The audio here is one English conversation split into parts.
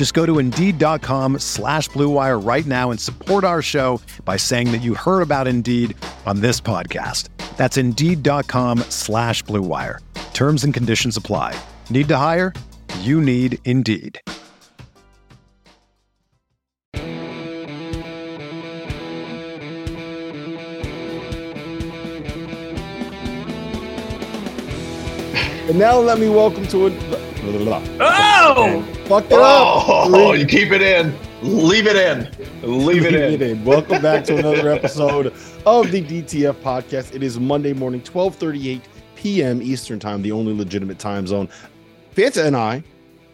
Just go to Indeed.com slash BlueWire right now and support our show by saying that you heard about Indeed on this podcast. That's Indeed.com slash BlueWire. Terms and conditions apply. Need to hire? You need Indeed. And now let me welcome to it. Oh! Fucked it Oh, up. you keep it in. Leave it in. Leave it in. in. Welcome back to another episode of the DTF podcast. It is Monday morning, 12:38 p.m. Eastern Time, the only legitimate time zone. Fanta and I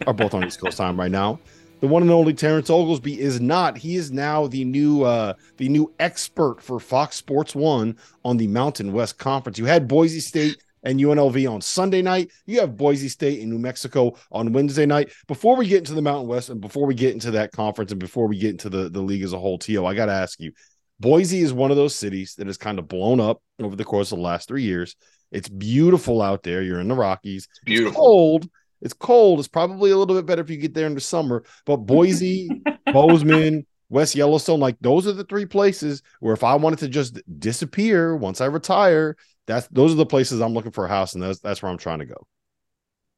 are both on East Coast time right now. The one and only Terrence Oglesby is not. He is now the new uh the new expert for Fox Sports One on the Mountain West Conference. You had Boise State and UNLV on Sunday night. You have Boise State and New Mexico on Wednesday night. Before we get into the Mountain West and before we get into that conference and before we get into the, the league as a whole, Tio, I got to ask you Boise is one of those cities that has kind of blown up over the course of the last three years. It's beautiful out there. You're in the Rockies. It's Beautiful. cold. It's cold. It's probably a little bit better if you get there in the summer. But Boise, Bozeman, West Yellowstone, like those are the three places where if I wanted to just disappear once I retire, that's those are the places I'm looking for a house, and that's that's where I'm trying to go.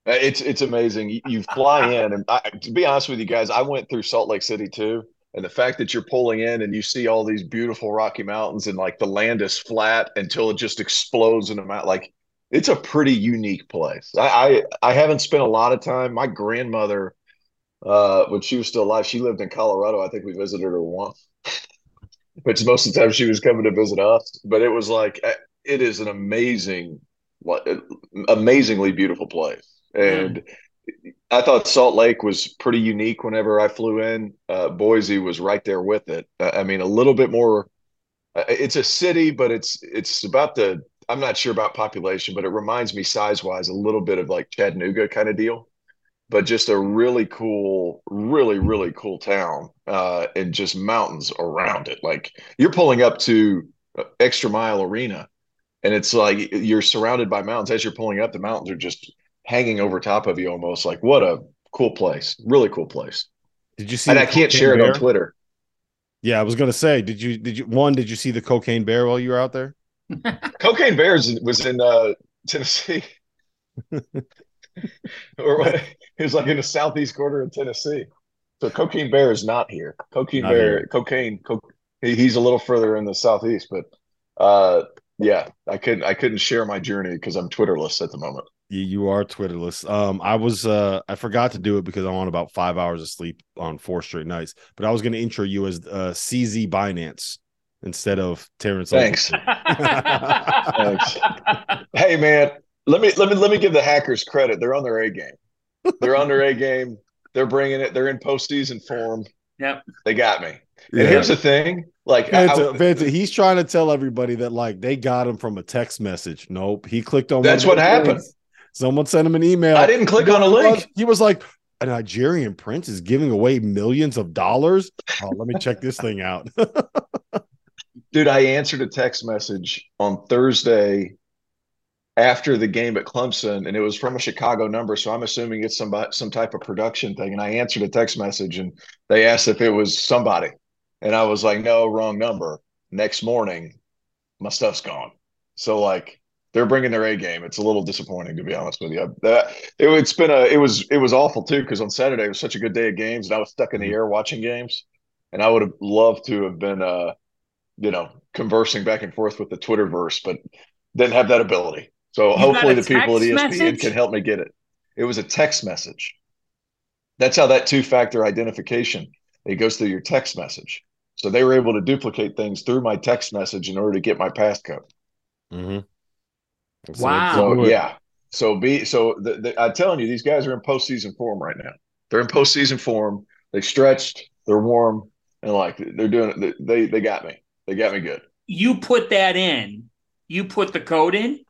Uh, It's it's amazing. You, fly in, and I, to be honest with you guys, I went through Salt Lake City too. And the fact that you're pulling in and you see all these beautiful Rocky Mountains and like the land is flat until it just explodes in the mountain, like it's a pretty unique place. I, I I haven't spent a lot of time. My grandmother, uh, when she was still alive, she lived in Colorado. I think we visited her once, which most of the time she was coming to visit us. But it was like uh, it is an amazing, amazingly beautiful place, and I thought Salt Lake was pretty unique. Whenever I flew in, uh, Boise was right there with it. I mean, a little bit more. uh, It's a city, but it's it's about the. I'm not sure about population, but it reminds me size wise a little bit of like Chattanooga kind of deal, but just a really cool, really really cool town, uh, and just mountains around it. Like you're pulling up to uh, Extra Mile Arena, and it's like you're surrounded by mountains. As you're pulling up, the mountains are just hanging over top of you almost like what a cool place really cool place Did you see? and i can't cocaine share it on twitter Yeah, I was gonna say, did you did you one? Did you see the cocaine bear while you were out there? cocaine bears was in uh tennessee or what it was like in the southeast corner of tennessee so cocaine bear is not here cocaine Not bear here. cocaine co- he's a little further in the southeast but uh yeah i couldn't i couldn't share my journey because i'm twitterless at the moment You, you are Twitterless. Um, I was uh, I forgot to do it because I'm on about five hours of sleep on four straight nights. But I was going to intro you as uh, CZ Binance instead of Terrence. Thanks. Thanks. hey man, let me let me let me give the hackers credit. They're on their A game. They're on their A game. They're bringing it. They're in postseason form. Yep. They got me. Yeah. And here's the thing: like, I- Fanta, I- Fanta, he's trying to tell everybody that like they got him from a text message. Nope, he clicked on. That's what happened. Someone sent him an email. I didn't click on a know what it link. He was like, "A Nigerian prince is giving away millions of dollars." Oh, let me check this thing out. dude, I answered a text message on Thursday after the game at Clemson, and it was from a Chicago number. So I'm assuming it's some some type of production thing. And I answered a text message, and they asked if it was somebody, and I was like, "No, wrong number." Next morning, my stuff's gone. So like they're bringing their A game. It's a little disappointing to be honest with you. That it, it's been a it was it was awful too because on Saturday it was such a good day of games, and I was stuck in the air watching games, and I would have loved to have been uh you know conversing back and forth with the Twitterverse, but didn't have that ability. So You hopefully the people at ESPN message? can help me get it. It was a text message. That's how that two factor identification it goes through your text message. So they were able to duplicate things through my text message in order to get my passcode. Mm-hmm. Wow. So yeah. So be so the, the, I'm telling you, these guys are in postseason form right now. They're in postseason form. They stretched. They're warm, and like they're doing. They they got me. They got me good. You put that in. You put the code in,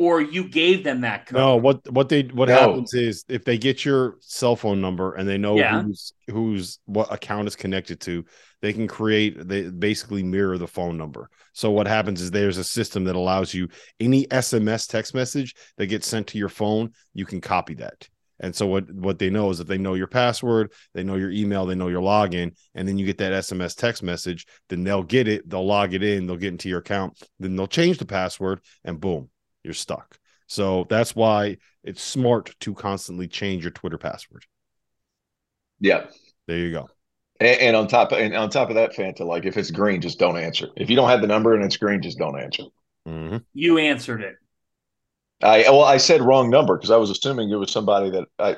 or you gave them that code. No, what what they what No. happens is if they get your cell phone number and they know Yeah. who's who's what account is connected to, they can create they basically mirror the phone number. So what happens is there's a system that allows you any SMS text message that gets sent to your phone, you can copy that. And so what what they know is if they know your password, they know your email, they know your login, and then you get that SMS text message, then they'll get it, they'll log it in, they'll get into your account, then they'll change the password, and boom, you're stuck. So that's why it's smart to constantly change your Twitter password. Yeah. There you go. And, and on top and on top of that, Fanta, like if it's green, just don't answer. If you don't have the number and it's green, just don't answer. Mhm. You answered it. I well, I said wrong number because I was assuming it was somebody that I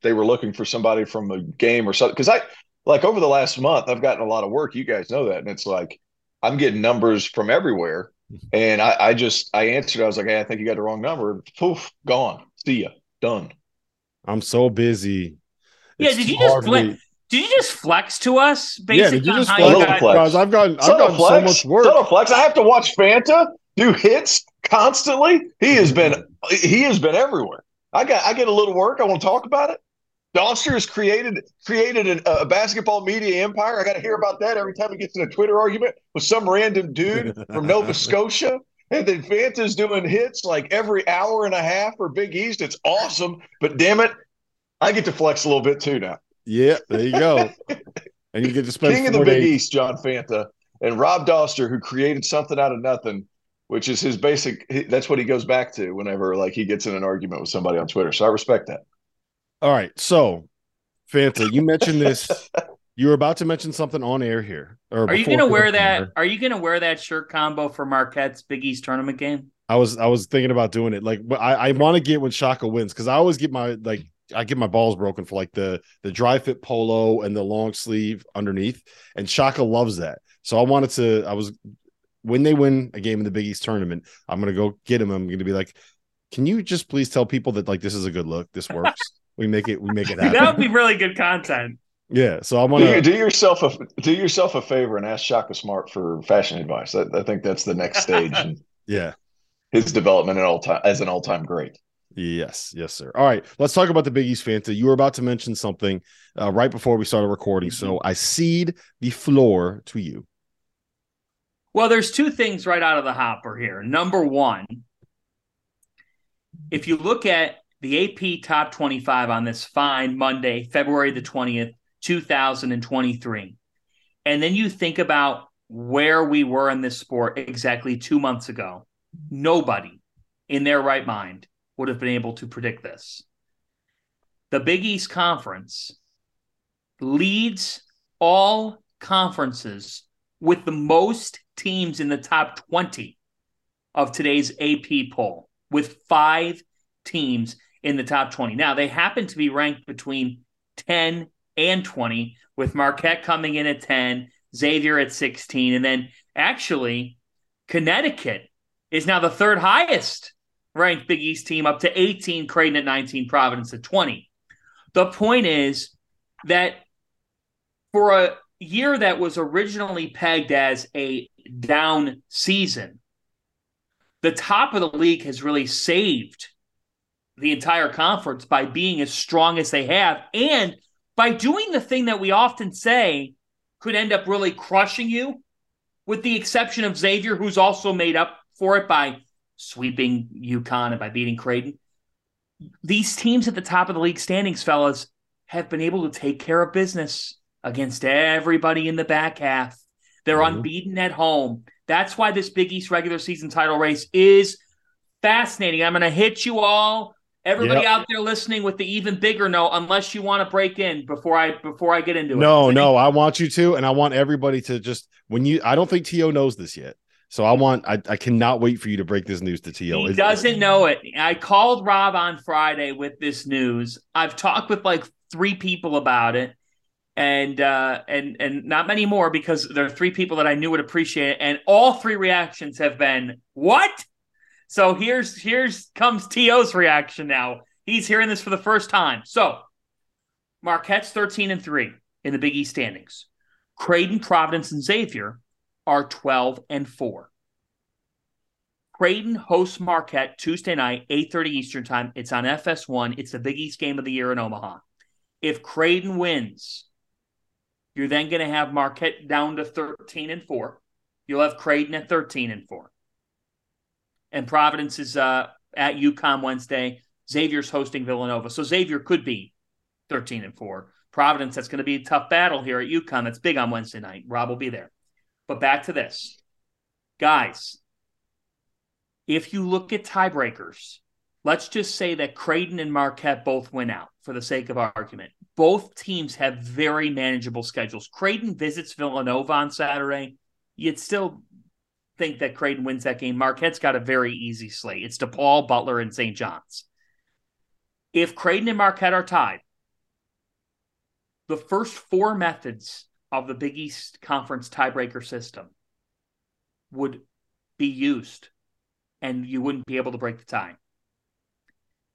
they were looking for somebody from a game or something. Because I like over the last month, I've gotten a lot of work. You guys know that, and it's like I'm getting numbers from everywhere, and I, I just I answered. I was like, "Hey, I think you got the wrong number." Poof, gone. See ya. Done. I'm so busy. Yeah, It's did you just hard fle- Did you just flex to us? Yeah, Basically did you just flex? you got- flex. Guys, I've gotten I've Subtle gotten so flex. much work. Subtle flex. I have to watch Fanta do hits constantly. He has been he has been everywhere. I got I get a little work. I want to talk about it. Doster has created created an, a basketball media empire. I got to hear about that every time he gets in a Twitter argument with some random dude from Nova Scotia. And then Fanta's doing hits like every hour and a half for Big East. It's awesome. But damn it, I get to flex a little bit too now. Yeah, there you go. and you get to spend King of the four Big days- East, John Fanta, and Rob Doster, who created something out of nothing, which is his basic. That's what he goes back to whenever like he gets in an argument with somebody on Twitter. So I respect that. All right, so Fanta, you mentioned this. You were about to mention something on air here. Or Are you gonna wear that? air. Are you gonna wear that shirt combo for Marquette's Big East tournament game? I was I was thinking about doing it. Like, I, I want to get when Shaka wins because I always get my like I get my balls broken for like the the dry fit polo and the long sleeve underneath, and Shaka loves that. So I wanted to. I was when they win a game in the Big East tournament, I'm gonna go get him. I'm gonna be like, can you just please tell people that like this is a good look. This works. We make it. We make it happen. That would be really good content. yeah. So I Do, want to. do yourself a do yourself a favor and ask Shaka Smart for fashion advice. I, I think that's the next stage in Yeah. his development at all time as an all time great. Yes, yes, sir. All right, let's talk about the Big East Fanta. You were about to mention something uh, right before we started recording, so I cede the floor to you. Well, there's two things right out of the hopper here. Number one, if you look at the AP top 25 on this fine Monday, February the 20th, 2023, and then you think about where we were in this sport exactly two months ago, nobody in their right mind would have been able to predict this. The Big East Conference leads all conferences with the most teams in the top 20 of today's AP poll, with five teams in the top 20. Now, they happen to be ranked between 10 and 20, with Marquette coming in at 10, Xavier at 16, and then actually, Connecticut is now the third highest ranked Big East team, up to 18, Creighton at 19, Providence at 20. The point is that for a year that was originally pegged as a down season, the top of the league has really saved the entire conference by being as strong as they have and by doing the thing that we often say could end up really crushing you, with the exception of Xavier, who's also made up for it by sweeping UConn and by beating Creighton. These teams at the top of the league standings, fellas, have been able to take care of business against everybody in the back half. They're Mhm. unbeaten at home. That's why this Big East regular season title race is fascinating. I'm going to hit you all, everybody Yep. out there listening, with the even bigger note. Unless you want to break in before I before I get into it. No, I no, I want you to, and I want everybody to just when you. I don't think To knows this yet, So I want I, I cannot wait for you to break this news to TL. He doesn't know it. I called Rob on Friday with this news. I've talked with like three people about it, and uh, and and not many more because there are three people that I knew would appreciate it, and all three reactions have been what? So here's here's comes To's reaction now. He's hearing this for the first time. So Marquette's thirteen and three in the Big East standings. Creighton, Providence, and Xavier are twelve and four. Creighton hosts Marquette Tuesday night, 8:30 Eastern Time. It's on FS1. It's the Big East game of the year in Omaha. If Creighton wins, you're then going to have Marquette down to 13 and 4. You'll have Creighton at 13 and 4. And Providence is uh, at UConn Wednesday. Xavier's hosting Villanova. So Xavier could be 13 and 4. Providence, that's going to be a tough battle here at UConn. That's big on Wednesday night. Rob will be there. But back to this. Guys, if you look at tiebreakers, let's just say that Creighton and Marquette both win out for the sake of argument. Both teams have very manageable schedules. Creighton visits Villanova on Saturday. You'd still think that Creighton wins that game. Marquette's got a very easy slate. It's DePaul, Butler, and St. John's. If Creighton and Marquette are tied, the first four methods of the Big East Conference tiebreaker system would be used and you wouldn't be able to break the tie.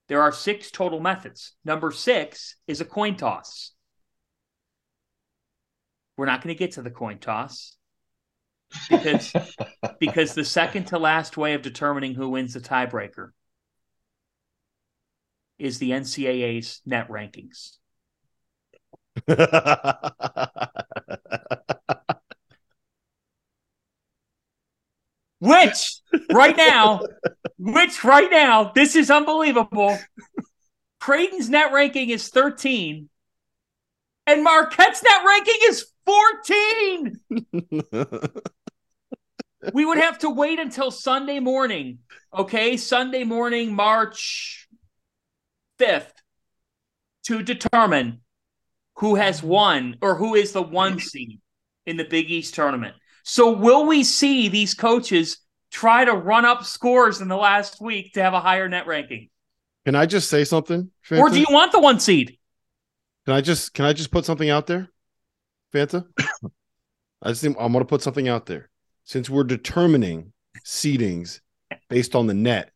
There are six total methods. Number six is a coin toss. We're not going to get to the coin toss because because the second to last way of determining who wins the tiebreaker is the NCAA's net rankings. Which right now, which right now, this is unbelievable. Creighton's net ranking is 13, and Marquette's net ranking is 14. we would have to wait until Sunday morning. Okay, Sunday morning, March 5th, to determine who has won or who is the one seed in the Big East tournament. So, will we see these coaches try to run up scores in the last week to have a higher net ranking? Can I just say something? Or do you want the one seed? Can I just can I just put something out there, Fanta? I just think I'm going to put something out there. Since we're determining seedings based on the net,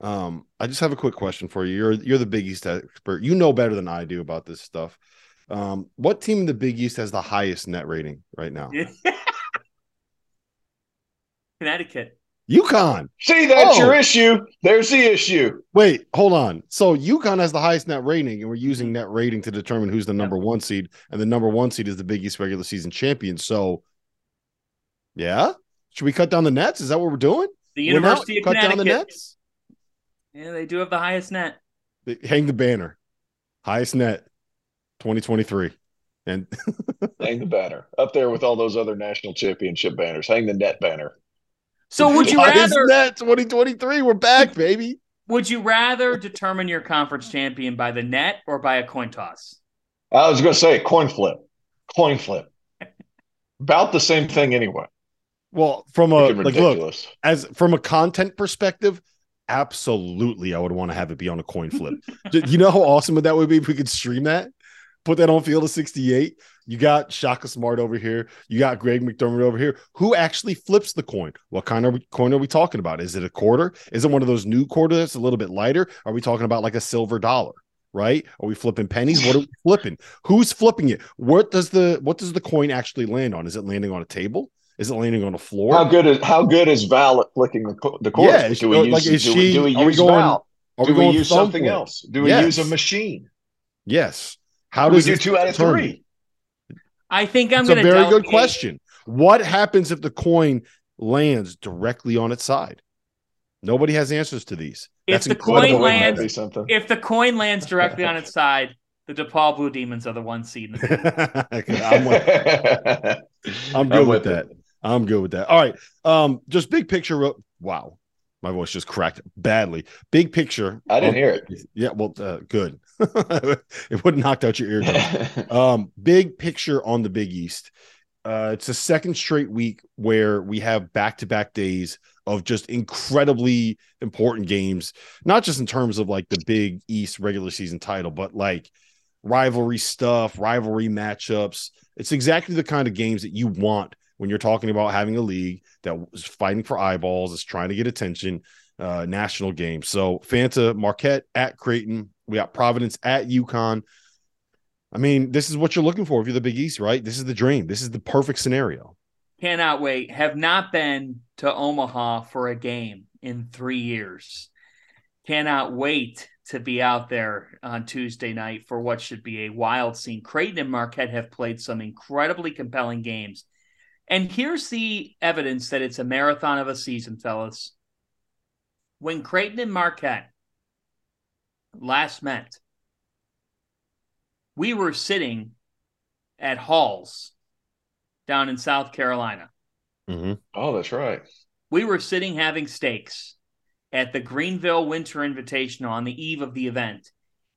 um, I just have a quick question for you. You're you're the Big East expert. You know better than I do about this stuff. Um, what team in the Big East has the highest net rating right now? Connecticut. UConn. See, that's Oh. your issue. There's the issue. Wait, hold on. So UConn has the highest net rating, and we're using net rating to determine who's the number one seed, and the number one seed is the Big East regular season champion. So, yeah, should we cut down the nets? Is that what we're doing? The We're now- University of cut down the Connecticut. nets. Yeah, they do have the highest net. Hang the banner, highest net, 2023, and Hang the banner up there with all those other national championship banners. Hang the net banner. So would you highest rather net 2023. We're back, baby. would you rather determine your conference champion by the net or by a coin toss? I was going to say coin flip, coin flip. About the same thing anyway. Well, from a like, look, ridiculous. as from a content perspective, absolutely, I would want to have it be on a coin flip. You know how awesome would that would be if we could stream that? Put that on Field of 68. You got Shaka Smart over here. You got Greg McDermott over here. Who actually flips the coin? What kind of coin are we talking about? Is it a quarter? Is it one of those new quarters that's a little bit lighter? Are we talking about like a silver dollar? Right? Are we flipping pennies? What are we flipping? Who's flipping it? What does the what does the coin actually land on? Is it landing on a table? Is it landing on a floor? How good is how good is Val at flicking the the course? Yeah, do we she- use, is do, we- she- do we are we use going- Val? Are do we going use something else? Do we Yes. use a machine? Yes. How Do we does do two out of determine? three? I think I'm It's a going to very good question. What happens if the coin lands directly on its side? Nobody has answers to these. If That's the coin lands- If the coin lands directly on its side, the DePaul Blue Demons are the one seed. In the I'm, with, I'm good with that. I'm good with that. All right. Um, just big picture. Wow, my voice just cracked badly. Big picture. I didn't on- hear it. Yeah, well, uh, good. it would have knocked out your eardrum. um, big picture on the Big East. Uh, it's a second straight week where we have back to back days of just incredibly important games, not just in terms of like the big East regular season title, but like rivalry stuff, rivalry matchups. It's exactly the kind of games that you want when you're talking about having a league that is fighting for eyeballs, is trying to get attention, uh, national games. So Fanta Marquette at Creighton, we got Providence at UConn. I mean, this is what you're looking for if you're the Big East, right? This is the dream. This is the perfect scenario. Cannot wait. Have not been to Omaha for a game in three years. Cannot wait to be out there on Tuesday night for what should be a wild scene. Creighton and Marquette have played some incredibly compelling games. And here's the evidence that it's a marathon of a season, fellas. When Creighton and Marquette last met, we were sitting at Halls down in South Carolina. Mm-hmm. Oh, that's right. We were sitting having steaks at the Greenville Winter Invitational on the eve of the event.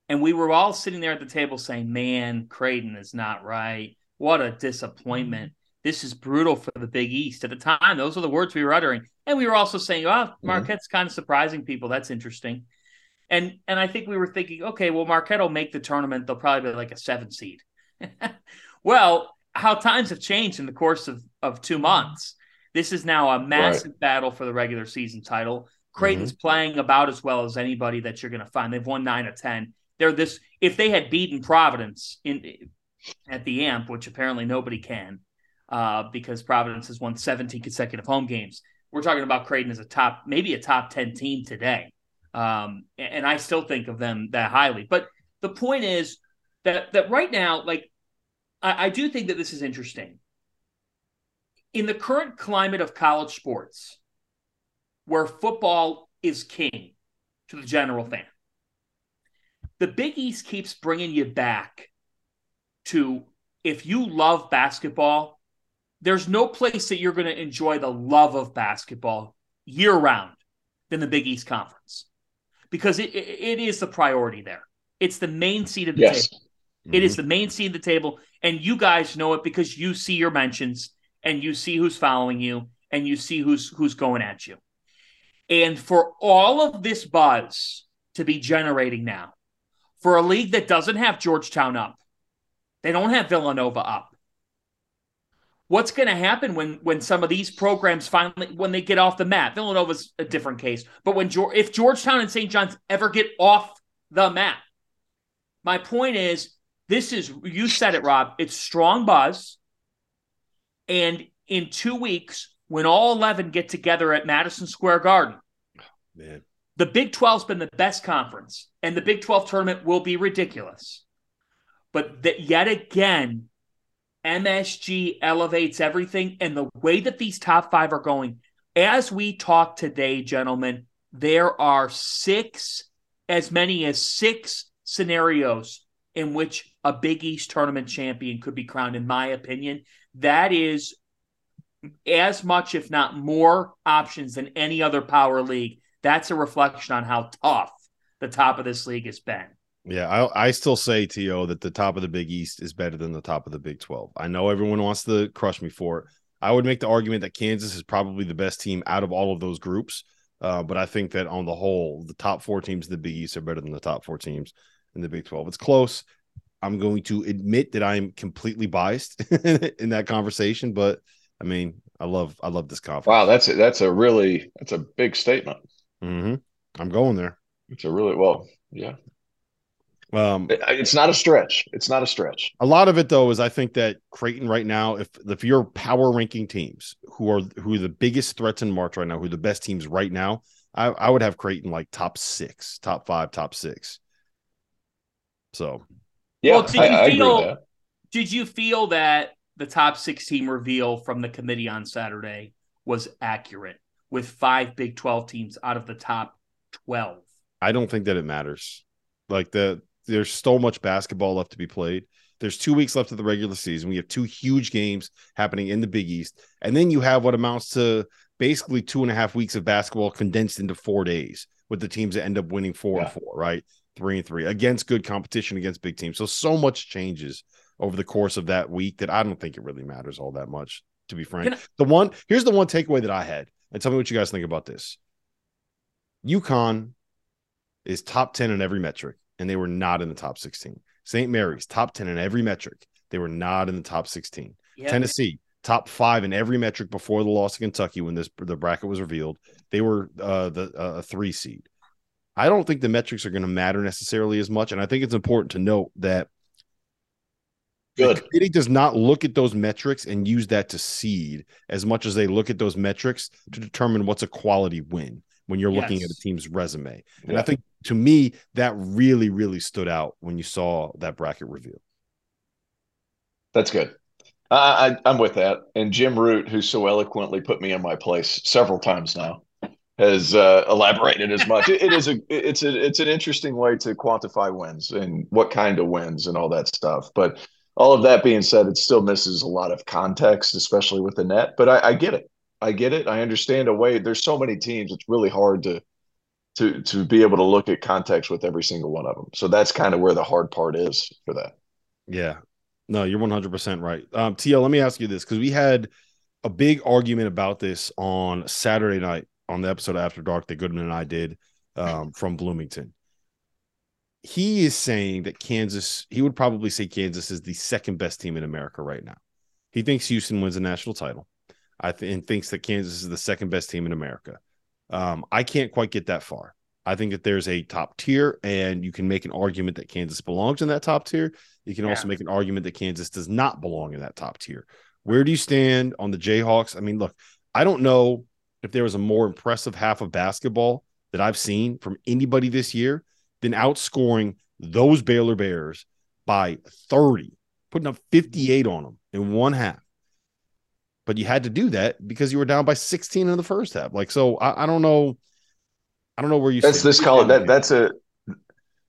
And we were all sitting there at the table saying, Man, Creighton is not right. What a disappointment. This is brutal for the Big East. At the time, those were the words we were uttering. And we were also saying, Oh, mm-hmm. Marquette's mm-hmm. kind of surprising people. That's interesting. And and I think we were thinking, okay, well, Marquette will make the tournament. They'll probably be like a seven seed. well, how times have changed in the course of, of two months. This is now a massive right. battle for the regular season title. Creighton's mm-hmm. playing about as well as anybody that you're going to find. They've won nine of ten. They're this. If they had beaten Providence in at the AMP, which apparently nobody can, uh, because Providence has won 17 consecutive home games. We're talking about Creighton as a top, maybe a top 10 team today. Um, and I still think of them that highly. But the point is that that right now, like I, I do think that this is interesting. In the current climate of college sports, where football is king to the general fan, the Big East keeps bringing you back to if you love basketball, there's no place that you're going to enjoy the love of basketball year round than the Big East Conference because it, it is the priority there. It's the main seat of the yes. table. Mm-hmm. It is mm-hmm. the main seat of the table. And you guys know it because you see your mentions and you see who's following you and you see who's who's going at you. And for all of this buzz to be generating now, for a league that doesn't have Georgetown up, they don't have Villanova up. What's going to happen when when some of these programs finally when they get off the mat? Villanova's a different case, but when if Georgetown and St. John's ever get off the mat, my point is this is, you said it, Rob. It's strong buzz. And in two weeks, when all 11 get together at Madison Square Garden, man, the Big 12's been the best conference, and the Big 12 tournament will be ridiculous. But that yet again, MSG elevates everything. And the way that these top five are going, as we talk today, gentlemen, there are six, as many as six scenarios in which a Big East tournament champion could be crowned, in my opinion. That is as much, if not more, options than any other power league. That's a reflection on how tough the top of this league has been. Yeah, I, I still say, To, that the top of the Big East is better than the top of the Big 12. I know everyone wants to crush me for it. I would make the argument that Kansas is probably the best team out of all of those groups. Uh, but I think that on the whole, the top four teams of the Big East are better than the top four teams in the Big 12. It's close. I'm going to admit that I'm completely biased in that conversation, but I mean, I love I love this conference. Wow, that's a, that's a really that's a big statement. Mm-hmm. I'm going there. It's a really well, yeah. Um, it's not a stretch. It's not a stretch. A lot of it though is I think that Creighton right now, if if you're power ranking teams who are who are the biggest threats in March right now, who are the best teams right now, I, I would have Creighton like top six, top five, top six. So, yeah, well, did you I, feel? did you feel that the top sixteen reveal from the committee on Saturday was accurate with five Big Twelve teams out of the top twelve? I don't think that it matters. Like the there's so much basketball left to be played. There's two weeks left of the regular season. We have two huge games happening in the Big East, and then you have what amounts to basically two and a half weeks of basketball condensed into four days with the teams that end up winning four yeah. and four, right? three and three against good competition against big teams. So so much changes over the course of that week that I don't think it really matters all that much, to be frank. I- the one here's the one takeaway that I had, and tell me what you guys think about this. UConn is top 10 in every metric, and they were not in the top 16. St. Mary's top 10 in every metric. They were not in the top 16. Yeah. Tennessee top five in every metric before the loss to Kentucky when this the bracket was revealed. They were uh, the uh, a three seed. I don't think the metrics are going to matter necessarily as much, and I think it's important to note that Good. the committee does not look at those metrics and use that to seed as much as they look at those metrics to determine what's a quality win when you're looking at a team's resume. And Yeah. I think to me that really really stood out when you saw that bracket reveal. That's good. I, I, I'm with that. And Jim Root, who so eloquently put me in my place several times now, has uh, elaborated as much. It, it is a it's a it's an interesting way to quantify wins and what kind of wins and all that stuff. But all of that being said, it still misses a lot of context, especially with the net. But I, I get it. I get it. I understand a way. There's so many teams. It's really hard to to to be able to look at context with every single one of them. So that's kind of where the hard part is for that. Yeah. No, you're 100% right. Um, TL, let me ask you this because we had a big argument about this on Saturday night on the episode After Dark that Goodman and I did um, from Bloomington. He is saying that Kansas, he would probably say Kansas is the second best team in America right now. He thinks Houston wins a national title. I th- and thinks that Kansas is the second best team in America. Um, I can't quite get that far. I think that there's a top tier, and you can make an argument that Kansas belongs in that top tier. You can also make an argument that Kansas does not belong in that top tier. Where do you stand on the Jayhawks? I mean, look, I don't know if there was a more impressive half of basketball that I've seen from anybody this year than outscoring those Baylor Bears by 30, putting up 58 on them in one half. But you had to do that because you were down by 16 in the first half. Like, so I, I don't know. I don't know where you That's this college. That that's a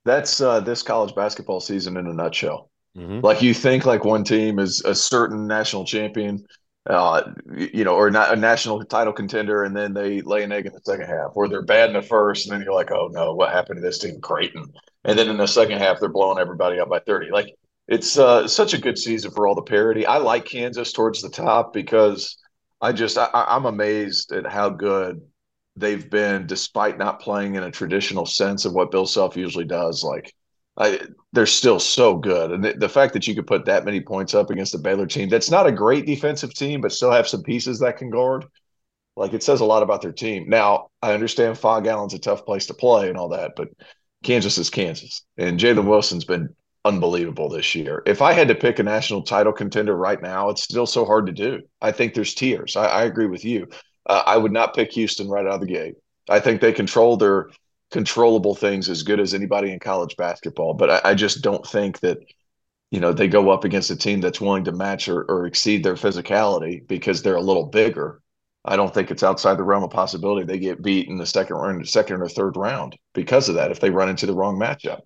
that's uh, this college basketball season in a nutshell. Mhm. Like you think like one team is a certain national champion, uh, you know, or not a national title contender, and then they lay an egg in the second half, or they're bad in the first, and then you're like, oh no, what happened to this team, Creighton? And then in the second half, they're blowing everybody up by thirty. Like it's uh, such a good season for all the parity. I like Kansas towards the top because I just I, I'm amazed at how good they've been, despite not playing in a traditional sense of what Bill Self usually does. Like, I, they're still so good, and the, the fact that you could put that many points up against a Baylor team that's not a great defensive team, but still have some pieces that can guard. Like it says a lot about their team. Now, I understand Phog Allen's a tough place to play and all that, but Kansas is Kansas, and Jalen Wilson's been unbelievable this year. If I had to pick a national title contender right now, it's still so hard to do. I think there's tiers. I, I agree with you. Uh, I would not pick Houston right out of the gate. I think they control their controllable things as good as anybody in college basketball, but I, I just don't think that you know they go up against a team that's willing to match or, or exceed their physicality because they're a little bigger. I don't think it's outside the realm of possibility they get beat in the second round, second or third round because of that if they run into the wrong matchup.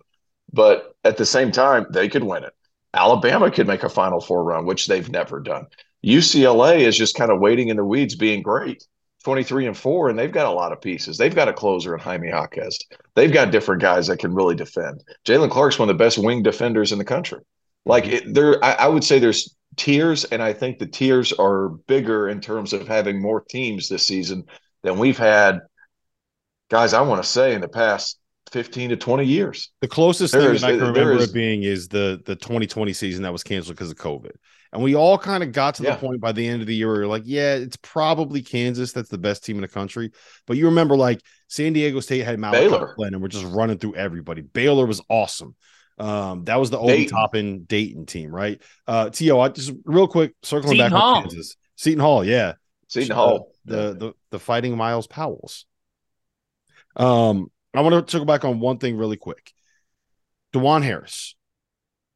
But at the same time, they could win it. Alabama could make a Final Four run, which they've never done. UCLA is just kind of waiting in the weeds, being great, twenty three and four, and they've got a lot of pieces. They've got a closer in Jaime Jaquez. They've got different guys that can really defend. Jaylen Clark's one of the best wing defenders in the country. Like it, there, I, I would say there's tiers, and I think the tiers are bigger in terms of having more teams this season than we've had. Guys, I want to say in the past fifteen to twenty years. The closest There thing is- that I can remember is- it being is the the 2020 season that was canceled because of COVID. And we all kind of got to Yeah. the point by the end of the year where you're like, yeah, it's probably Kansas that's the best team in the country. But you remember like San Diego State had Malachi Baylor. Flynn and we're just running through everybody. Baylor was awesome. Um, that was the Obi Dayton. Toppin Dayton team, right? Uh T.O., I just real quick circling Seton back Hall. on Kansas. Seton Hall, yeah. Seton Uh, Hall, the the the fighting Myles Powell's. Um, I want to circle back on one thing really quick. Dajuan Harris.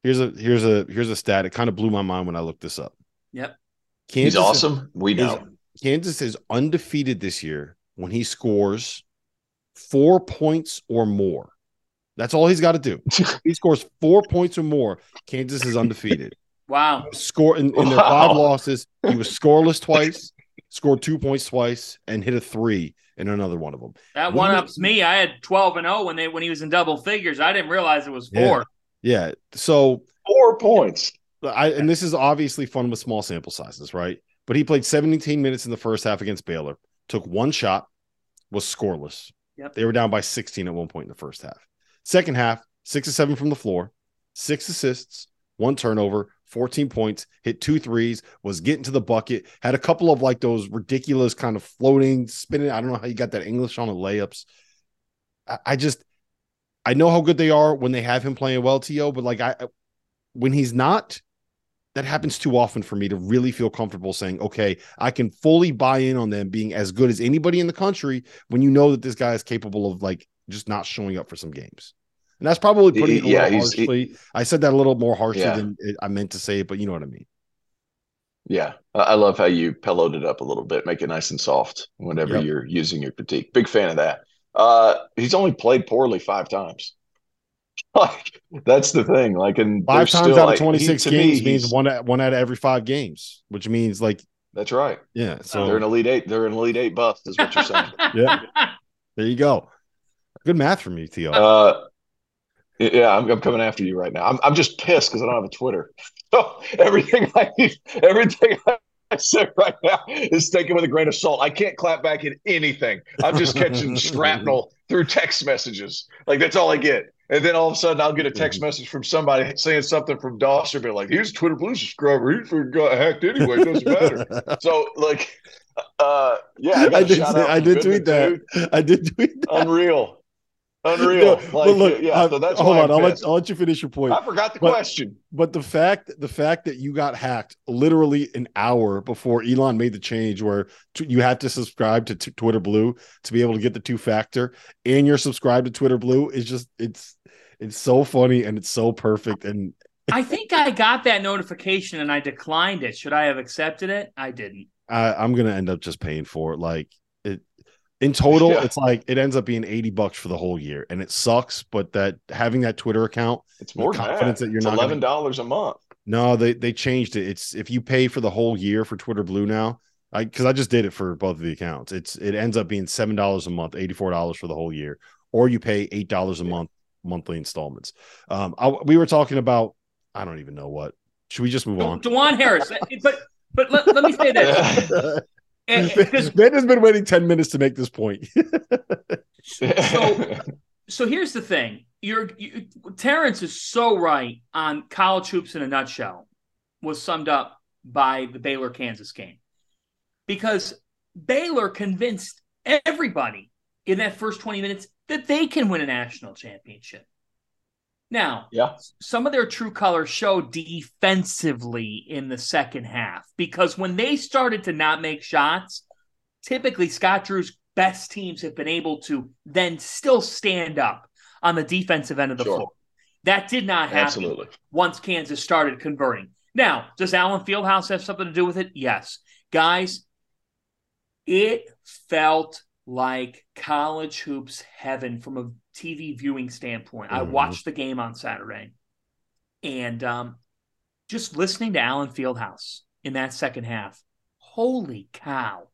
Here's a here's a here's a stat. It kind of blew my mind when I looked this up. Yep. he's Kansas is- awesome. We is- know. Kansas is undefeated this year when he scores four points or more. That's all he's got to do. he scores four points or more. Kansas is undefeated. Wow. Score in, in their five losses. He was scoreless twice, scored two points twice, and hit a three in another one of them. That one ups me. I had 12 and 0 when they when he was in double figures. I didn't realize it was Yeah. four. Yeah. So Four points. I, and this is obviously fun with small sample sizes, right? But he played 17 minutes in the first half against Baylor, took one shot, was scoreless. Yep. They were down by 16 at one point in the first half. Second half, six to seven from the floor, six assists, one turnover, 14 points, hit two threes, was getting to the bucket, had a couple of like those ridiculous kind of floating, spinning. I don't know how you got that English on the layups. I, I just, I know how good they are when they have him playing well, To, but like I, when he's not, that happens too often for me to really feel comfortable saying, okay, I can fully buy in on them being as good as anybody in the country when you know that this guy is capable of like just not showing up for some games. And that's probably putting a Yeah, harshly. I said that a little more harshly Yeah. than it, I meant to say but you know what I mean. Yeah, I love how you pillowed it up a little bit, make it nice and soft whenever Yep. you're using your critique. Big fan of that. Uh, he's only played poorly five times. Like that's the thing. Like, and Five times out like, of 26 he- to me, games means one one out of every five games, which means like, That's right. yeah. So they're an elite eight. They're an elite eight bust, is what you're saying. Yeah. there you go. Good math from you, Theo. Uh, yeah, I'm, I'm coming after you right now. I'm, I'm just pissed because I don't have a Twitter. So everything I everything I say right now is taken with a grain of salt. I can't clap back at anything. I'm just catching shrapnel through text messages. Like that's all I get. And then all of a sudden, I'll get a text message from somebody saying something from Dawson, be like, "He's a Twitter Blue subscriber. He got hacked anyway. It doesn't matter." So, like, uh, yeah, I, I did. say- I did tweet that. too. I did tweet that. Unreal. Unreal. Yeah, like, but look, yeah, I- so that's hold on. I'm I'll let. I'll let you finish your point. I forgot the but- question. But the fact, the fact that you got hacked literally an hour before Elon made the change, where t- you have to subscribe to t- Twitter Blue to be able to get the two factor, and you're subscribed to Twitter Blue, is just it's it's so funny and it's so perfect. And I think I got that notification and I declined it. Should I have accepted it? I didn't. I, I'm gonna end up just paying for it. Like it in total, Yeah. it's like it ends up being 80 bucks for the whole year, and it sucks. But that having that Twitter account It's more confidence that. that you're it's not gonna- eleven dollars a month. No, they they changed it. It's if you pay for the whole year for Twitter Blue now. I because I just did it for both of the accounts. It's it ends up being seven dollars a month, eighty four dollars for the whole year, or you pay eight dollars a Yeah. month monthly installments. Um, I, we were talking about I don't even know what. Should we just move on? Dajuan Harris. But but let, let me say this. 'cause- Ben has been waiting ten minutes to make this point. so so here's the thing. You're you, Terrence is so right on college hoops in a nutshell was summed up by the Baylor Kansas game. Because Baylor convinced everybody in that first 20 minutes that they can win a national championship. Now, yeah, some of their true colors show defensively in the second half because when they started to not make shots, typically Scott Drew's best teams have been able to then still stand up on the defensive end of the Sure. floor. That did not happen absolutely. once Kansas started converting. Now, does Allen Fieldhouse have something to do with it? Yes. Guys, it felt like college hoops heaven from a TV viewing standpoint. I Mhm. watched the game on Saturday and um, just listening to Allen Fieldhouse in that second half. Holy cow.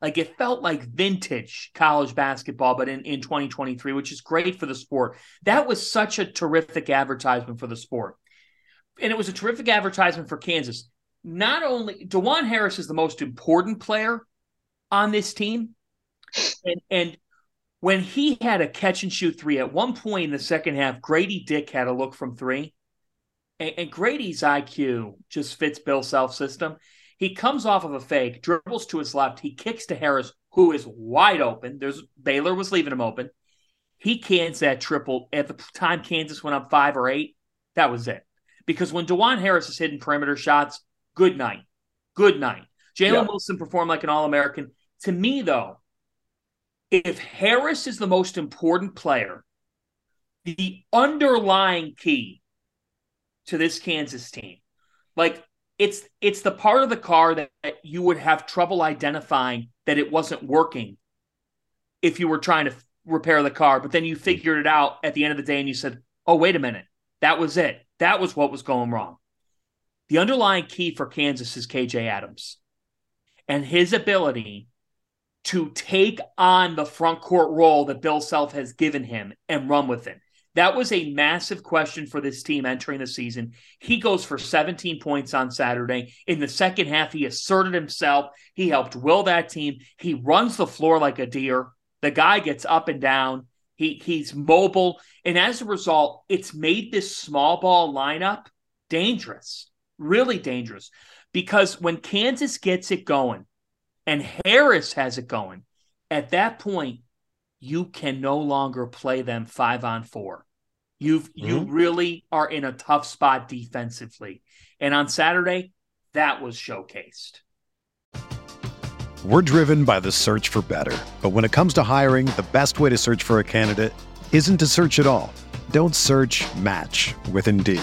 Like it felt like vintage college basketball, but in, in 2023, which is great for the sport. That was such a terrific advertisement for the sport. And it was a terrific advertisement for Kansas. Not only Dajuan Harris is the most important player on this team. And and when he had a catch and shoot three at one point in the second half, Grady Dick had a look from three. And, and Grady's IQ just fits Bill Self system. He comes off of a fake, dribbles to his left. He kicks to Harris, who is wide open. There's Baylor was leaving him open. He cans that triple at the time Kansas went up five or eight. That was it. Because when Dajuan Harris is hitting perimeter shots, good night. Good night. Jalen Yeah. Wilson performed like an All American. To me, though, if Harris is the most important player, the underlying key to this Kansas team, like it's it's the part of the car that, that you would have trouble identifying that it wasn't working if you were trying to repair the car, but then you figured it out at the end of the day and you said, "Oh, wait a minute, that was it. That was what was going wrong." The underlying key for Kansas is KJ Adams and his ability to take on the front court role that Bill Self has given him and run with it. That was a massive question for this team entering the season. He goes for 17 points on Saturday. In the second half, he asserted himself. He helped will that team. He runs the floor like a deer. The guy gets up and down. He he's mobile, and as a result, it's made this small ball lineup dangerous, really dangerous. Because when Kansas gets it going, and Harris has it going, at that point, you can no longer play them five on four. You've mm-hmm. you really are in a tough spot defensively. And on Saturday, that was showcased. We're driven by the search for better. But when it comes to hiring, the best way to search for a candidate isn't to search at all. Don't search, match with Indeed.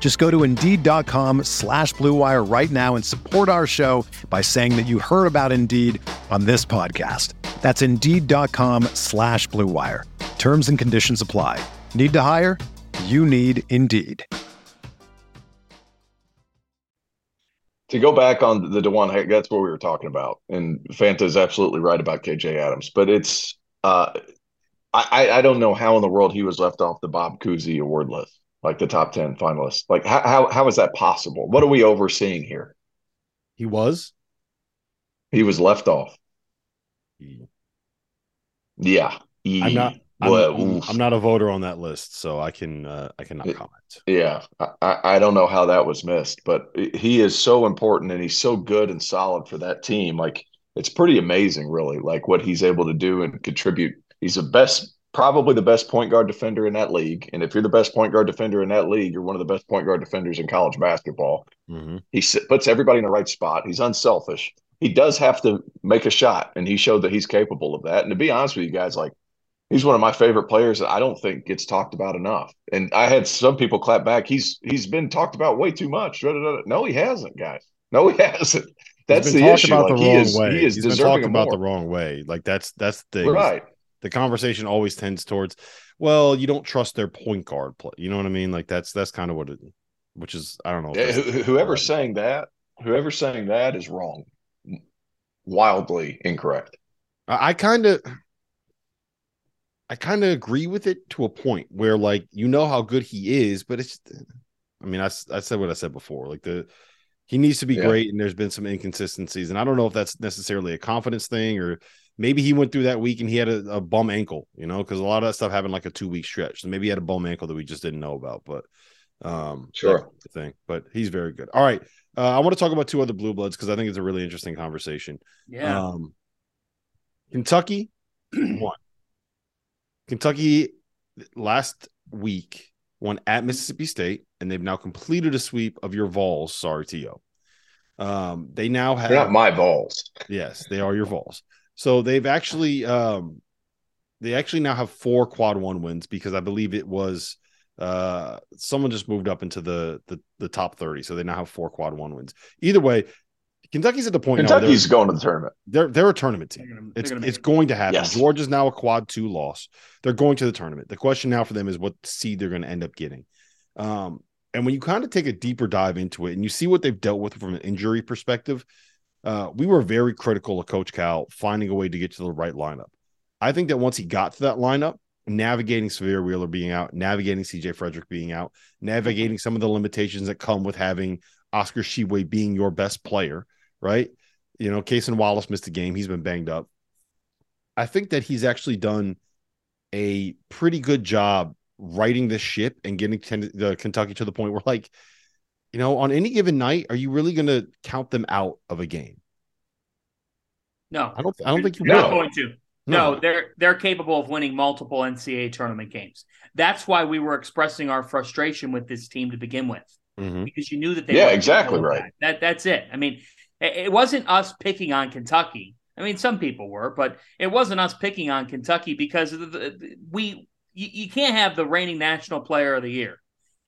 Just go to Indeed.com slash BlueWire right now and support our show by saying that you heard about Indeed on this podcast. That's Indeed.com slash BlueWire. Terms and conditions apply. Need to hire? You need Indeed. to go back on the Dajuan, that's what we were talking about. And Fanta is absolutely right about KJ Adams, but it's uh, I I don't know how in the world he was left off the Bob Cousy award list, like the top ten finalists. Like how how how is that possible? What are we overseeing here? He was. He was left off. Yeah. I'm not. I'm, well, I'm, not a voter on that list, so I can uh, I cannot comment. Yeah, I, I don't know how that was missed, but he is so important and he's so good and solid for that team. Like it's pretty amazing, really, like what he's able to do and contribute. He's the best, probably the best point guard defender in that league. And if you're the best point guard defender in that league, you're one of the best point guard defenders in college basketball. Mm-hmm. He puts everybody in the right spot. He's unselfish. He does have to make a shot, and he showed that he's capable of that. And to be honest with you guys, like he's one of my favorite players that I don't think gets talked about enough. And I had some people clap back. He's he's been talked about way too much. No, he hasn't, guys. No, he hasn't. That's the issue. About like, the wrong is, way. He is he's been talked about more. the wrong way. Like that's that's the right. The conversation always tends towards, well, you don't trust their point guard play. You know what I mean? Like that's that's kind of what it. Which is I don't know. Yeah, whoever's um, saying that, whoever's saying that is wrong, wildly incorrect. I, I kind of I kind of agree with it to a point where like you know how good he is, but it's I mean, I, I said what I said before. Like the he needs to be yeah. great, and there's been some inconsistencies, and I don't know if that's necessarily a confidence thing or maybe he went through that week and he had a, a bum ankle, you know, because a lot of that stuff happened like a two week stretch. So maybe he had a bum ankle that we just didn't know about, but um, sure thing. But he's very good. All right, uh, I want to talk about two other blue bloods because I think it's a really interesting conversation. Yeah, um, Kentucky one. Kentucky last week won at Mississippi State, and they've now completed a sweep of your Vols. Sorry, To. Um, they now have They're not my Vols. Yes, they are your Vols. So they've actually um, they actually now have four quad one wins because I believe it was uh someone just moved up into the the, the top 30 so they now have four quad one wins either way Kentucky's at the point. Kentucky's going to the tournament. They're they're a tournament team. Gonna, it's it's going to happen. Yes. Georgia's now a quad two loss. They're going to the tournament. The question now for them is what seed they're going to end up getting. Um, and when you kind of take a deeper dive into it and you see what they've dealt with from an injury perspective, uh, we were very critical of Coach Cal finding a way to get to the right lineup. I think that once he got to that lineup, navigating Sahvir Wheeler being out, navigating CJ Frederick being out, navigating some of the limitations that come with having Oscar Tshiebwe being your best player right? You know, Cason Wallace missed a game. He's been banged up. I think that he's actually done a pretty good job righting this ship and getting the Kentucky to the point where, like, you know, on any given night, are you really going to count them out of a game? No, I don't. I don't think you are will. going to. No, they're they're capable of winning multiple NCAA tournament games. That's why we were expressing our frustration with this team to begin with, Mhm. because you knew that they. Yeah, exactly right. back. That that's it. I mean, it, it wasn't us picking on Kentucky. I mean, some people were, but it wasn't us picking on Kentucky because of the, the, we you, you can't have the reigning national player of the year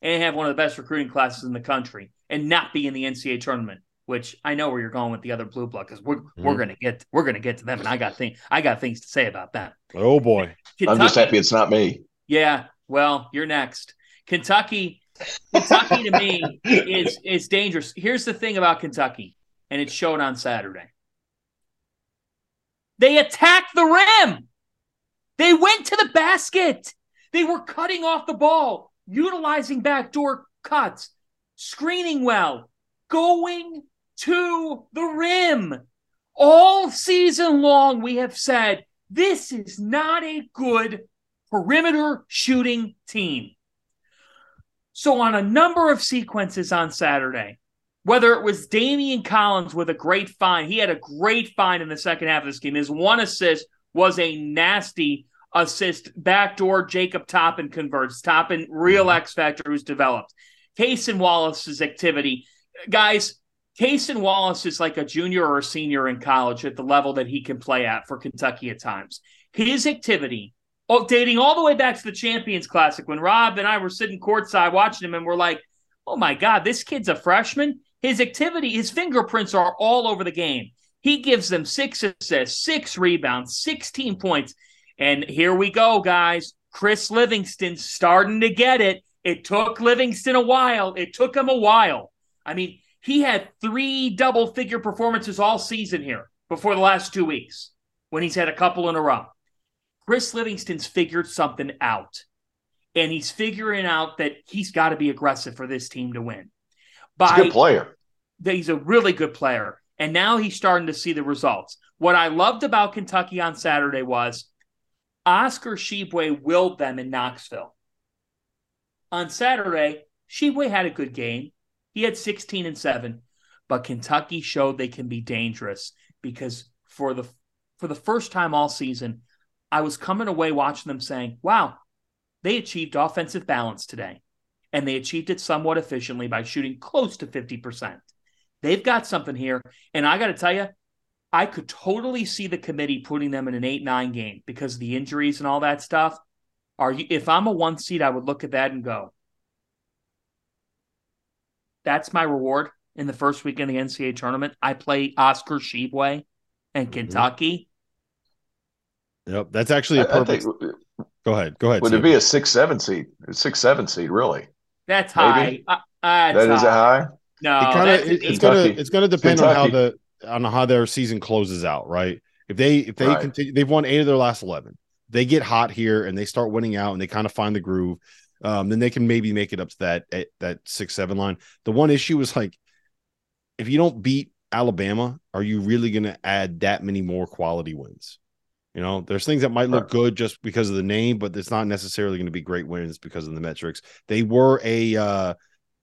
and have one of the best recruiting classes in the country and not be in the NCAA tournament. Which I know where you're going with the other blue blood because we're we're Mhm. gonna get we're gonna get to them, and I got thing I got things to say about that. Oh boy. I'm just happy it's not me. Yeah, well, you're next. Kentucky, Kentucky to me is is dangerous. Here's the thing about Kentucky, and it showed on Saturday. They attacked the rim. They went to the basket. They were cutting off the ball, utilizing backdoor cuts, screening well, going to the rim. All season long, we have said this is not a good perimeter shooting team. So, on a number of sequences on Saturday, whether it was Daimion Collins with a great find, he had a great find in the second half of this game. His one assist was a nasty assist, backdoor Jacob Toppin converts. Toppin, real mm-hmm. X Factor who's developed. Case Wallace's activity. Guys, Case Wallace is like a junior or a senior in college at the level that he can play at for Kentucky at times. His activity, oh, dating all the way back to the Champions Classic, when Rob and I were sitting courtside watching him, and we're like, oh my God, this kid's a freshman. His activity, his fingerprints are all over the game. He gives them six assists, six rebounds, 16 points. And here we go, guys. Chris Livingston starting to get it. It took Livingston a while. It took him a while. I mean, he had three double figure performances all season here before the last two weeks when he's had a couple in a row. Chris Livingston's figured something out. And he's figuring out that he's got to be aggressive for this team to win. He's a good player. that he's a really good player. And now he's starting to see the results. What I loved about Kentucky on Saturday was Oscar Tshiebwe willed them in Knoxville. On Saturday, Shebue had a good game. He had 16 and 7, but Kentucky showed they can be dangerous because for the for the first time all season, I was coming away watching them saying, "Wow, they achieved offensive balance today." And they achieved it somewhat efficiently by shooting close to 50%. They've got something here, and I got to tell you, I could totally see the committee putting them in an 8-9 game because of the injuries and all that stuff. Are you if I'm a one seed, I would look at that and go, that's my reward in the first week in the NCAA tournament. I play Oscar Tshiebwe and Mhm. Kentucky. Yep. That's actually a perfect. think Go ahead. Go ahead. would it be a six seven seed? A six seven seed, really? That's high. Maybe. Uh, that's that is a high. No, it kind of that's it, it's eight. gonna Kentucky. it's gonna depend on how the on how their season closes out, right? If they if they Right. continue, they've won eight of their last eleven. They get hot here and they start winning out and they kind of find the groove. Um, then they can maybe make it up to that that six seven line. The one issue is like if you don't beat Alabama, are you really going to add that many more quality wins? You know, there's things that might look good just because of the name, but it's not necessarily going to be great wins because of the metrics. They were a uh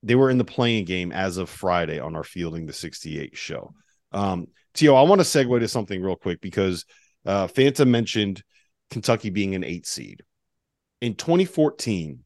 they were in the playing game as of Friday on our fielding the 68 show. Um Tio, I want to segue to something real quick because uh Fanta mentioned Kentucky being an eight seed. In 2014,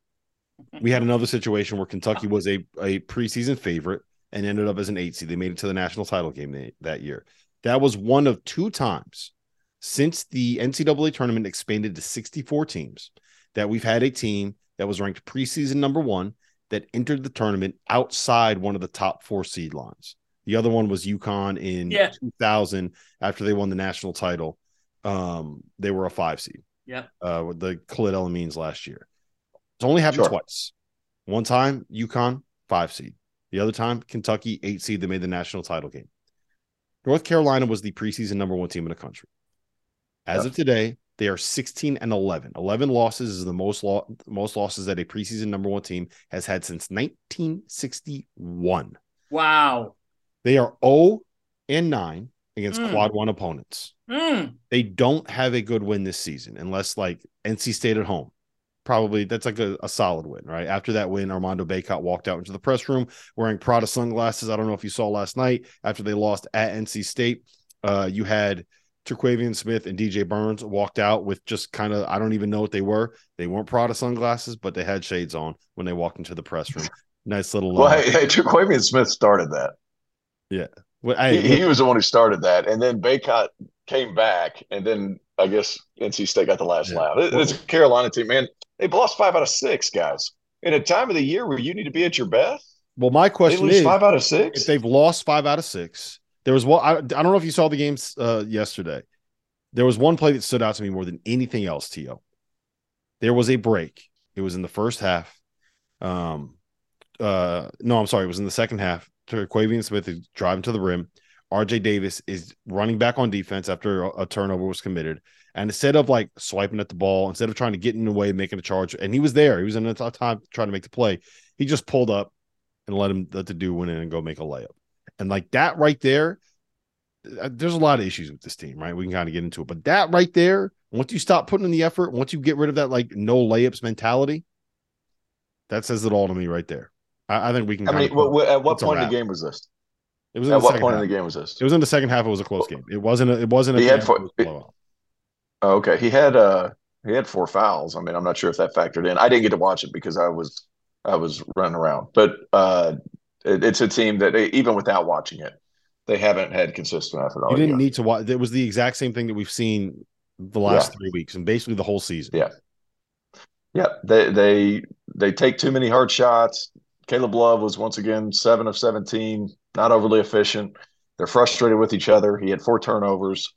we had another situation where Kentucky was a, a preseason favorite and ended up as an eight seed. They made it to the national title game that, that year. That was one of two times since the NCAA tournament expanded to 64 teams that we've had a team that was ranked preseason number one that entered the tournament outside one of the top four seed lines. The other one was UConn in Yeah. 2000 after they won the national title. Um, they were a five seed. Yeah. Uh, with the Khalid El-Amins last year. It's only happened Sure. twice. One time, UConn, five seed. The other time, Kentucky, eight seed. They made the national title game. North Carolina was the preseason number one team in the country. As Yeah. of today, they are 16 and 11. 11 losses is the most lo- most losses that a preseason number one team has had since 1961. Wow. They are 0 and 9 against Mm. quad one opponents. Mm. They don't have a good win this season unless like NC State at home. Probably that's like a, a solid win, right? After that win, Armando Bacot walked out into the press room wearing Prada sunglasses. I don't know if you saw last night after they lost at NC State. Uh, you had Terquavion Smith and DJ Burns walked out with just kind of I don't even know what they were. They weren't Prada sunglasses, but they had shades on when they walked into the press room. Nice little. Well, uh, hey, hey Terquavion Smith started that. Yeah, well, I, he, he, was the one who started that, and then Bacot came back, and then I guess NC State got the last yeah. laugh. It, it's a Carolina team, man. They've lost five out of six, guys. In a time of the year where you need to be at your best. Well, my question is five out of six. If they've lost five out of six, there was one. I, I don't know if you saw the games uh, yesterday. There was one play that stood out to me more than anything else. To there was a break. It was in the first half. Um, uh, no, I'm sorry. It was in the second half. Terquavion Smith is driving to the rim. RJ Davis is running back on defense after a, turnover was committed. And instead of like swiping at the ball, instead of trying to get in the way, making a charge, and he was there, he was in a time trying to make the play. He just pulled up and let him let the dude win in and go make a layup. And like that right there, uh, there's a lot of issues with this team, right? We can kind of get into it, but that right there, once you stop putting in the effort, once you get rid of that like no layups mentality, that says it all to me right there. I, I think we can. I mean, what, at what point in the game was this? It was at what point half. in the game was this? It was in the second half. It was a close game. It wasn't. A, it wasn't. A he had four. It, oh, okay, he had uh he had four fouls. I mean, I'm not sure if that factored in. I didn't get to watch it because I was I was running around. But uh, it, it's a team that even without watching it, they haven't had consistent effort. You didn't year. need to watch. It was the exact same thing that we've seen the last yeah. three weeks and basically the whole season. Yeah. Yeah, they they they take too many hard shots. Caleb Love was once again seven of seventeen, not overly efficient. They're frustrated with each other. He had four turnovers.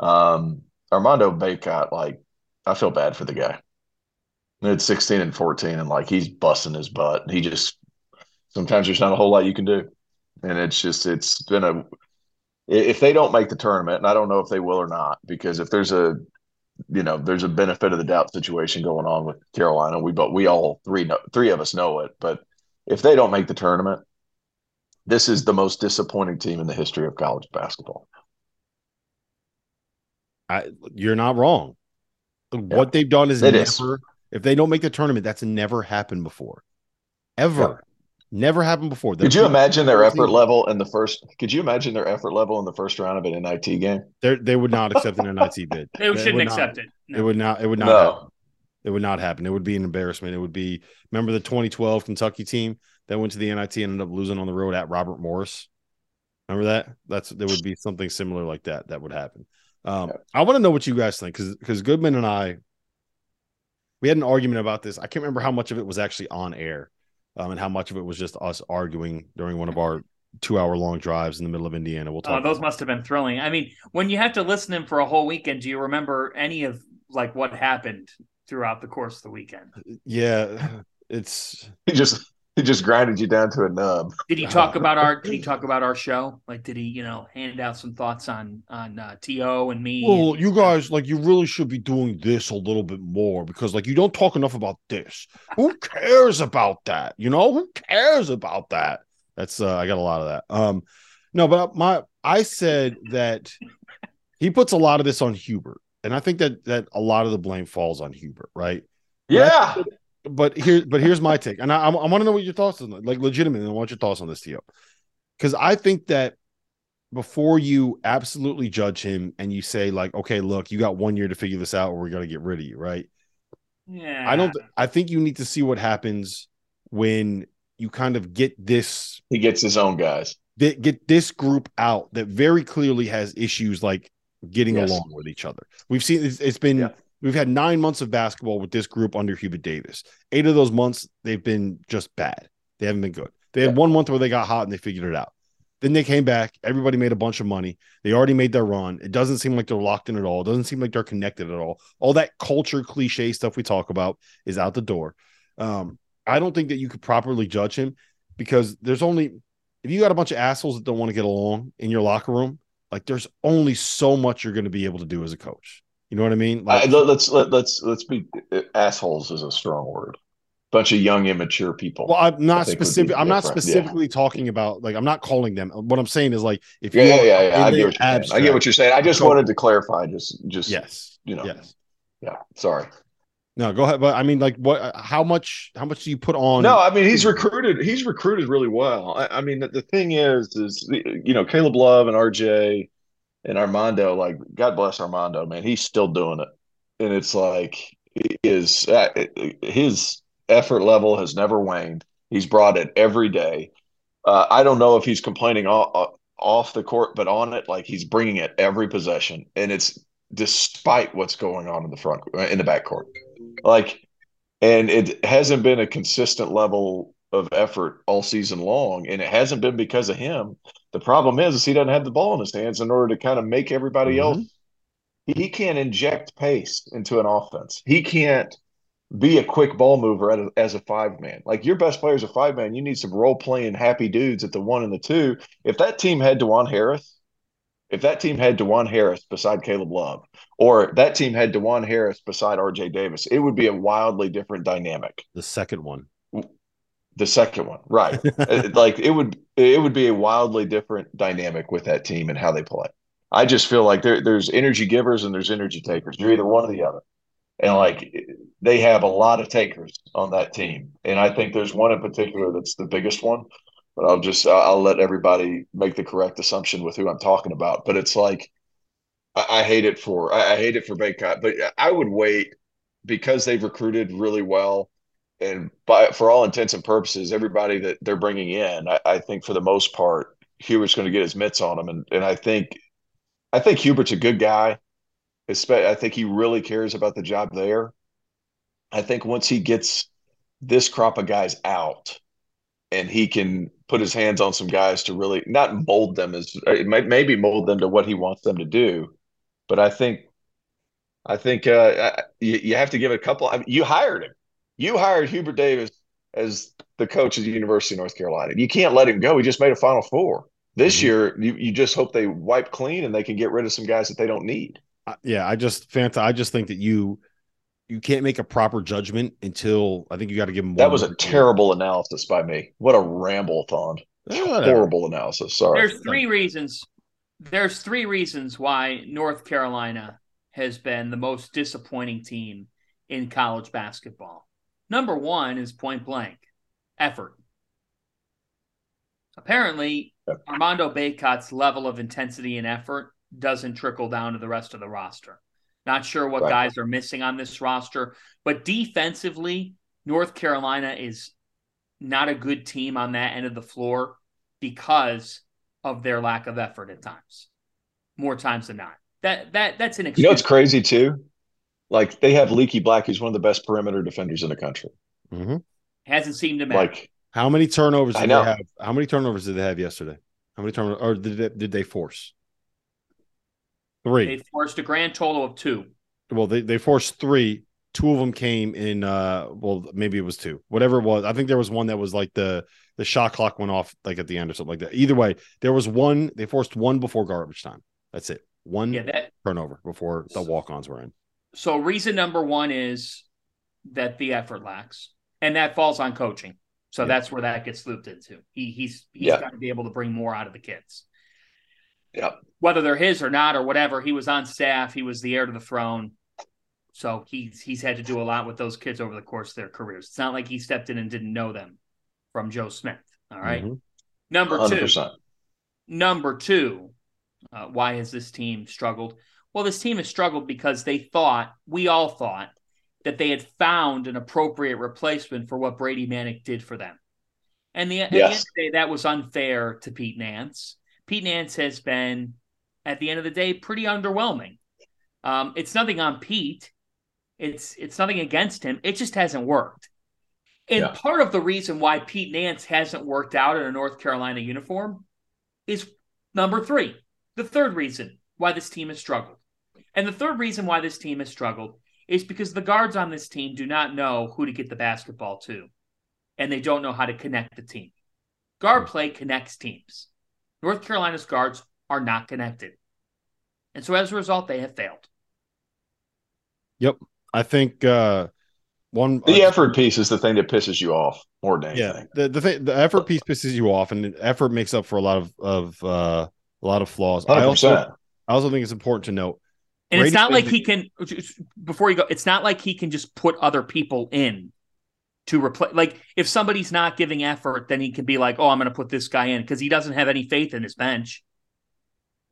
Um, Armando Bacot, like, I feel bad for the guy. It's 16 and 14, and like he's busting his butt. He just sometimes there's not a whole lot you can do. And it's just it's been a if they don't make the tournament, and I don't know if they will or not, because if there's a you know there's a benefit of the doubt situation going on with Carolina, we but we all three know, three of us know it. But if they don't make the tournament, this is the most disappointing team in the history of college basketball. I, you're not wrong. Yeah. What they've done is it never. Is. If they don't make the tournament, that's never happened before, ever. Yeah. Never happened before. They're could you imagine their effort level in the first? Could you imagine their effort level in the first round of an NIT game? They they would not accept an NIT bid. they, they shouldn't accept not, it. No. It would not. It would not. No. Happen. It would not happen. It would be an embarrassment. It would be. Remember the 2012 Kentucky team that went to the NIT and ended up losing on the road at Robert Morris. Remember that? That's there would be something similar like that that would happen. Um, yeah. I want to know what you guys think because because Goodman and I we had an argument about this. I can't remember how much of it was actually on air, um, and how much of it was just us arguing during one of our two hour long drives in the middle of Indiana. We'll talk. Oh, those must have been thrilling. I mean, when you have to listen to him for a whole weekend, do you remember any of like what happened throughout the course of the weekend? Yeah, it's he just he just grinded you down to a nub. Did he talk about our? Did he talk about our show? Like, did he, you know, hand out some thoughts on on uh, To and me? Well, and, you guys, like, you really should be doing this a little bit more because, like, you don't talk enough about this. Who cares about that? You know, who cares about that? That's uh, I got a lot of that. Um, no, but my I said that he puts a lot of this on Hubert, and I think that that a lot of the blame falls on Hubert, right? Yeah but here, but here's my take, and I, I want to know what your thoughts on like legitimately. I want your thoughts on this, Tio, because I think that before you absolutely judge him and you say like, okay, look, you got one year to figure this out, or we're gonna get rid of you, right? Yeah. I don't. I think you need to see what happens when you kind of get this. He gets his own guys. That get this group out that very clearly has issues like getting yes. along with each other. We've seen it's, it's been yeah. We've had nine months of basketball with this group under Hubert Davis. Eight of those months, they've been just bad. They haven't been good. They had yeah. one month where they got hot and they figured it out. Then they came back. Everybody made a bunch of money. They already made their run. It doesn't seem like they're locked in at all. It doesn't seem like they're connected at all. All that culture cliche stuff we talk about is out the door. Um, I don't think that you could properly judge him because there's only if you got a bunch of assholes that don't want to get along in your locker room, like there's only so much you're going to be able to do as a coach. You know what I mean? Like, uh, let's let, let's let's be assholes is a strong word. Bunch of young, immature people. Well, I'm not specific. I'm not specifically yeah. talking about like I'm not calling them. What I'm saying is like if you yeah, yeah, yeah, I get, what abstract, I get what you're saying. I just so, wanted to clarify. Just just yes, you know, yes, yeah. Sorry. No, go ahead. But I mean, like, what? How much? How much do you put on? No, I mean, he's recruited. He's recruited really well. I, I mean, the, the, thing is, is you know, Caleb Love and RJ And Armando, like God bless Armando, man, he's still doing it, and it's like uh, his effort level has never waned. He's brought it every day. Uh, I don't know if he's complaining off, off the court, but on it, like he's bringing it every possession, and it's despite what's going on in the front in the back court. Like, and it hasn't been a consistent level of effort all season long, and it hasn't been because of him. The problem is, is he doesn't have the ball in his hands in order to kind of make everybody mm-hmm. else. He can't inject pace into an offense. He can't be a quick ball mover as a five man. Like your best players is a five man. You need some role playing happy dudes at the one and the two. If that team had Dajuan Harris, if that team had Dajuan Harris beside Caleb Love, or that team had Dajuan Harris beside RJ Davis, it would be a wildly different dynamic. The second one. The second one, right? Uh, like it would, it would be a wildly different dynamic with that team and how they play. I just feel like there, there's energy givers and there's energy takers. You're either one or the other, and mm-hmm. like they have a lot of takers on that team. And I think there's one in particular that's the biggest one but I'll just I'll let everybody make the correct assumption with who I'm talking about. But it's like I, I hate it for I, hate it for Bacot, but I would wait because they've recruited really well, and by for all intents and purposes, everybody that they're bringing in, I, I think for the most part, Hubert's going to get his mitts on them, and and I think I think Hubert's a good guy. I think he really cares about the job there. I think once he gets this crop of guys out and he can put his hands on some guys to really not mold them as it might maybe mold them to what he wants them to do. But I think I think uh, you, you, have to give it a couple. I mean, you hired him. You hired Hubert Davis as the coach of the University of North Carolina. You can't let him go. He just made a Final Four. This mm-hmm. year, you, you just hope they wipe clean and they can get rid of some guys that they don't need. Yeah, I just Fanta. I just think that you you can't make a proper judgment until I think you got to give them. That was a terrible analysis by me. What a ramble thon. Eh, Horrible analysis. Sorry. There's three reasons. There's three reasons why North Carolina has been the most disappointing team in college basketball. Number one is point blank effort. Apparently, Armando Bacot's level of intensity and effort doesn't trickle down to the rest of the roster. Not sure what right. guys are missing on this roster, but defensively, North Carolina is not a good team on that end of the floor because of their lack of effort at times. More times than not. That that that's an excuse. You know it's crazy too? Like they have Leaky Black, who's one of the best perimeter defenders in the country. Mm-hmm. Hasn't seemed to matter. Like how many turnovers did they have? How many turnovers did they have yesterday? How many turnovers or did they, did they force? Three. They forced a grand total of two. Well, they, they forced three. Two of them came in. Uh, well, maybe it was two. Whatever it was, I think there was one that was like the the shot clock went off like at the end or something like that. Either way, there was one. They forced one before garbage time. That's it. One yeah, that, turnover before the walk ons were in. So reason number one is that the effort lacks, and that falls on coaching. So yeah. that's where that gets looped into. He he's he's yeah. got to be able to bring more out of the kids. Yep. Whether they're his or not or whatever, he was on staff. He was the heir to the throne. So he's he's had to do a lot with those kids over the course of their careers. It's not like he stepped in and didn't know them from Joe Smith. All right? mm-hmm. Number 100%. two. Number two. Uh, why has this team struggled? Well, this team has struggled because they thought, we all thought, that they had found an appropriate replacement for what Brady Manek did for them. And the, yes. at the end of the day, that was unfair to Pete Nance. Pete Nance has been, at the end of the day, pretty underwhelming. Um, it's nothing on Pete. It's it's nothing against him. It just hasn't worked. And yeah. part of the reason why Pete Nance hasn't worked out in a North Carolina uniform is number three. The third reason why this team has struggled. And the third reason why this team has struggled is because the guards on this team do not know who to get the basketball to. And they don't know how to connect the team. Guard hmm. play connects teams. North Carolina's guards are not connected. And so as a result, they have failed. Yep. I think uh one the uh, effort piece is the thing that pisses you off more than anything. Yeah. The the thing, the effort piece pisses you off and effort makes up for a lot of of uh a lot of flaws. 100%. I also I also think it's important to note and Brady it's not like he can before you go, it's not like he can just put other people in to replace like if somebody's not giving effort then he can be like oh i'm going to put this guy in because he doesn't have any faith in his bench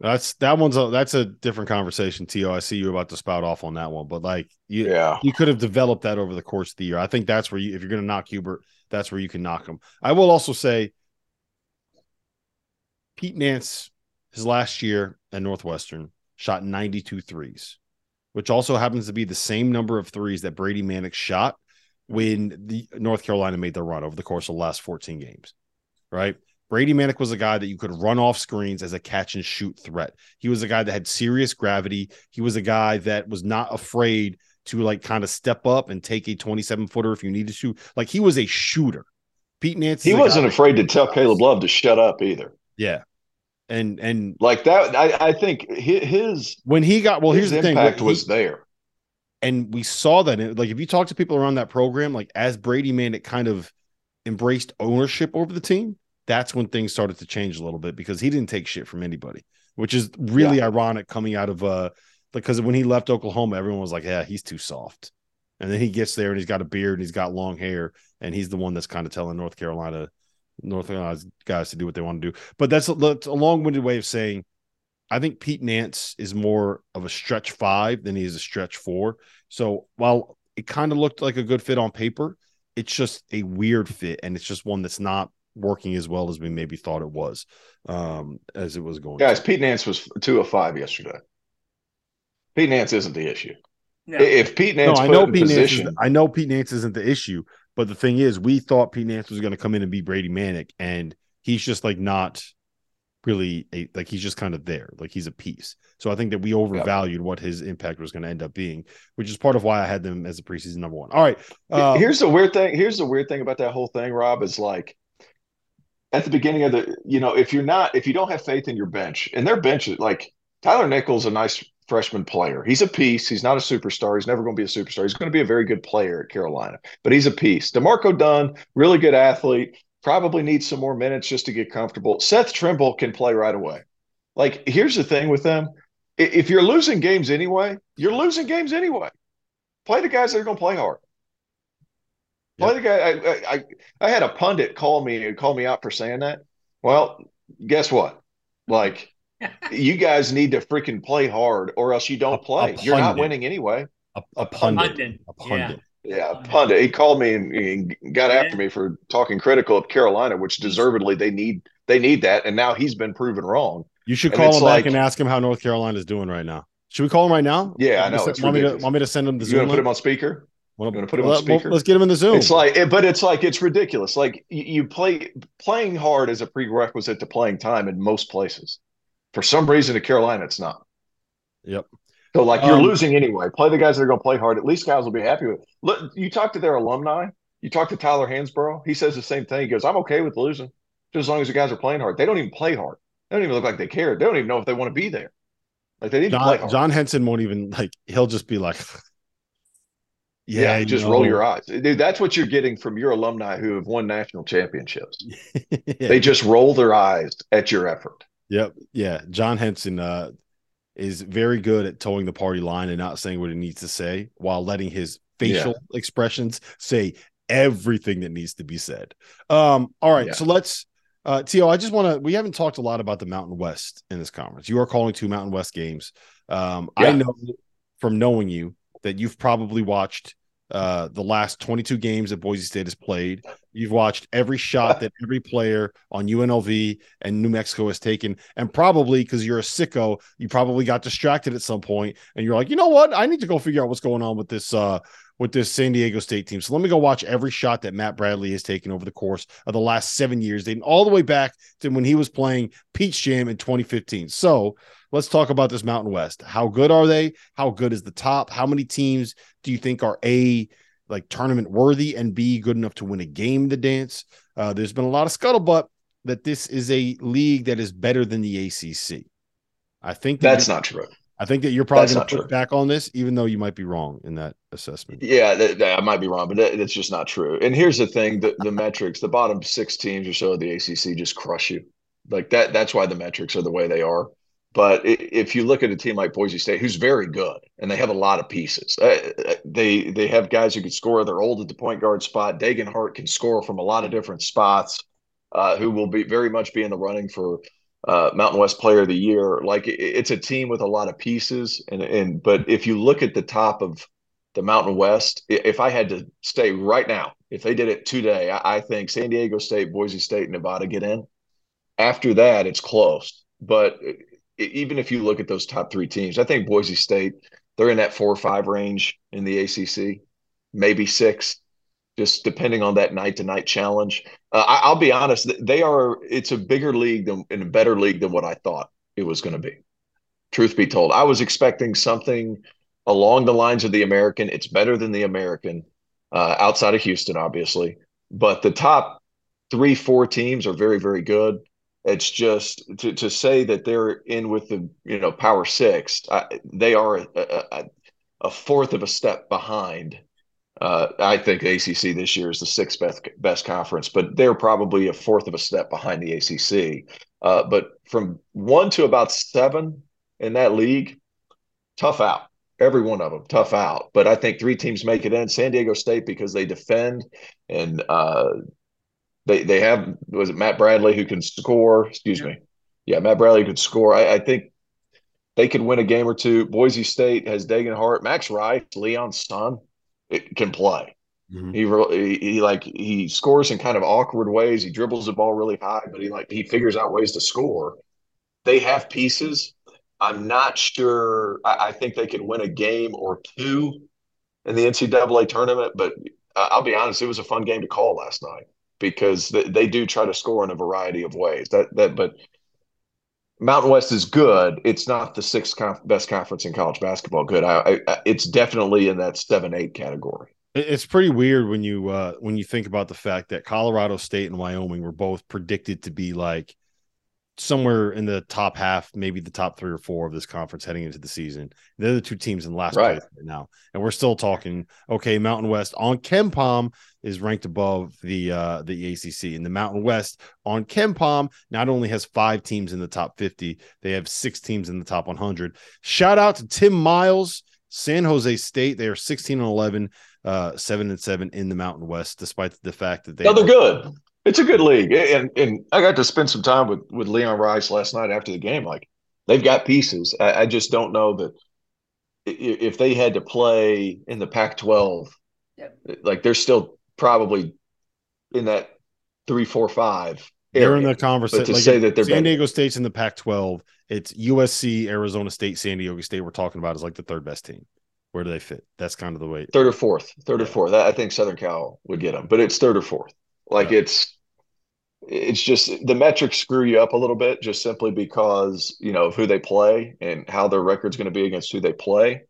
That's that one's a that's a different conversation, Tio. I see you about to spout off on that one, but like you, Yeah. you could have developed that over the course of the year. I think that's where you, if you're going to knock Hubert, that's where you can knock him. I will also say, Pete Nance, his last year at Northwestern, shot 92 threes, which also happens to be the same number of threes that Brady Manek shot when the North Carolina made their run over the course of the last 14 games. Right. Brady Manek was a guy that you could run off screens as a catch and shoot threat. He was a guy that had serious gravity. He was a guy that was not afraid to like kind of step up and take a 27 footer if you needed to. Shoot. Like he was a shooter. Pete Nance. He wasn't afraid to tell Caleb Love to shut up either. Yeah. And and Like that, I, I think his when he got well, here's the thing. impact he- was there. And we saw that in, like if you talk to people around that program, like as Brady Manek kind of embraced ownership over the team, that's when things started to change a little bit because he didn't take shit from anybody, which is really ironic coming out of uh because when he left Oklahoma, everyone was like, Yeah, he's too soft. And then he gets there and he's got a beard and he's got long hair, and he's the one that's kind of telling North Carolina, North Carolina guys to do what they want to do. But that's a, that's a long-winded way of saying I think Pete Nance is more of a stretch five than he is a stretch four. So while it kind of looked like a good fit on paper, it's just a weird fit, and it's just one that's not working as well as we maybe thought it was, um, as it was going. Guys, to. Pete Nance was two of five yesterday. Pete Nance isn't the issue. No. If Pete no, Nance I put know in Pete Nance. position, Is, I know Pete Nance isn't the issue, but the thing is, we thought Pete Nance was going to come in and be Brady Manek, and he's just like not really a like he's just kind of there, like he's a piece. So I think that we overvalued what his impact was going to end up being, which is part of why I had them as a preseason number one. All right, uh, here's the weird thing. Here's the weird thing about that whole thing, Rob, is like at the beginning of the, you know, if you're not, if you don't have faith in your bench, and their bench is like Tyler Nichols, a nice freshman player. He's a piece. He's not a superstar. He's never going to be a superstar. He's going to be a very good player at Carolina, but he's a piece. D'Marco Dunn, really good athlete, probably needs some more minutes just to get comfortable. Seth Trimble can play right away. Like, here's the thing with them. If you're losing games anyway, you're losing games anyway. Play the guys that are going to play hard. Play the guy. I, I, I, I had a pundit call me and call me out for saying that. Well, guess what? Like, you guys need to freaking play hard, or else you don't A- a play. You're not winning anyway. a, a pundit, Pundit, a pundit. Yeah, a pundit. He called me and, and got Yeah. after me for talking critical of Carolina, which deservedly they need. They need that, and now he's been proven wrong. You should call him like- back and ask him how North Carolina is doing right now. Should we call him right now? Yeah, I Want me know, to send- want me to want me to send him the You Zoom? want to put him link? on speaker? Wanna- you wanna put him on let- well, speaker? Let's get him in the Zoom. It's like, but it's like it's ridiculous. Like you, you play playing hard is a prerequisite to playing time in most places. For some reason, at Carolina, it's not. Yep. So like you're Um, losing anyway. Play the guys that are going to play hard. At least guys will be happy with. It. Look, you talk to their alumni. You talk to Tyler Hansbrough. He says the same thing. He goes, "I'm okay with losing, just as long as the guys are playing hard. They don't even play hard. They don't even look like they care. They don't even know if they want to be there. Like they need to play John, hard. John Henson won't even like. He'll just be like, yeah, you just roll your eyes, dude. That's what you're getting from your alumni who have won national championships. Yeah. They just roll their eyes at your effort. Yep. Yeah. John Henson uh, is very good at toeing the party line and not saying what he needs to say while letting his facial expressions say everything that needs to be said. Um, all right. Yeah. So let's, uh, Tio, I just want to, we haven't talked a lot about the Mountain West in this conference. You are calling two Mountain West games. Um, I know from knowing you that you've probably watched uh, the last 22 games that Boise State has played. You've watched every shot that every player on UNLV and New Mexico has taken. And probably because you're a sicko, you probably got distracted at some point and you're like, you know what? I need to go figure out what's going on with this uh with this San Diego State team. So let me go watch every shot that Matt Bradley has taken over the course of the last seven years, dating all the way back to when he was playing Peach Jam in 2015. So let's talk about this Mountain West. How good are they? How good is the top? How many teams do you think are A like tournament worthy and B good enough to win a game to dance? Uh, there's been a lot of scuttlebutt that this is a league that is better than the ACC. I think that That's you- not true. I think that you're probably going to true. back on this, even though you might be wrong in that assessment. Yeah, that, that- I might be wrong, but that, that's just not true. And here's the thing: the, the metrics, the bottom six teams or so of the ACC just crush you. Like that. That's why the metrics are the way they are. But if you look at a team like Boise State, who's very good, and they have a lot of pieces, uh, uh, they they have guys who can score. They're old at the point guard spot. Degenhart can score from a lot of different spots. Uh, who will be very much be in the running for uh, Mountain West Player of the Year. Like it, it's a team with a lot of pieces, and and but if you look at the top of the Mountain West, if I had to stay right now, if they did it today, I, I think San Diego State, Boise State, Nevada get in. After that, it's close. But even if you look at those top three teams, I think Boise State, they're in that four or five range in the ACC, maybe six, just depending on that night to night challenge. Uh, I, will be honest, they are, it's a bigger league than, and a better league than what I thought it was going to be. Truth be told, I was expecting something along the lines of the American. It's better than the American uh, outside of Houston, obviously. But the top three, four teams are very, very good. It's just to, to say that they're in with the you know Power Six. they are a, a, a, fourth of a step behind. Uh, I think ACC this year is the sixth best best conference, but they're probably a fourth of a step behind the ACC. Uh, but from one to about seven in that league, tough out. Every one of them tough out. But I think three teams make it in. San Diego State because they defend and uh, they they have was it Matt Bradley who can score? Excuse yeah. me. Yeah, Matt Bradley could score. I, I, think they could win a game or two. Boise State has Degenhart, Max Rice, Leon's son, it can play. Mm-hmm. He, he he like he scores in kind of awkward ways. He dribbles the ball really high, but he like he figures out ways to score. They have pieces. I'm not sure. I, I think they could win a game or two in the NCAA tournament, but I'll be honest, it was a fun game to call last night because they, they do try to score in a variety of ways. That that but Mountain West is good. It's not the sixth conf- best conference in college basketball. Good. I, I, it's definitely in that seven eight category. It's pretty weird when you uh, when you think about the fact that Colorado State and Wyoming were both predicted to be like somewhere in the top half, maybe the top three or four of this conference heading into the season. They're the two teams in last right. place right now, and we're still talking. Okay, Mountain West on KenPom is ranked above the uh, the ACC, and the Mountain West on KenPom not only has five teams in the top fifty, they have six teams in the top one hundred. Shout out to Tim Miles, San Jose State. They are sixteen and eleven. Uh, seven and seven in the Mountain West, despite the fact that they no, they're good. It's a good league, and and I got to spend some time with with Leon Rice last night after the game. Like they've got pieces. I, I just don't know that if they had to play in the Pac-12, yep. like they're still probably in that three, four, five. Area. They're in the conversation. To like say that they're San Diego State's in the Pac-12, it's USC, Arizona State, San Diego State. We're talking about is like the third best team. Where do they fit? That's kind of the way. Third or fourth, third yeah. or fourth. I think Southern Cal would get them, but it's third or fourth. Like yeah. it's it's just the metrics screw you up a little bit just simply because you know of who they play and how their record's going to be against who they play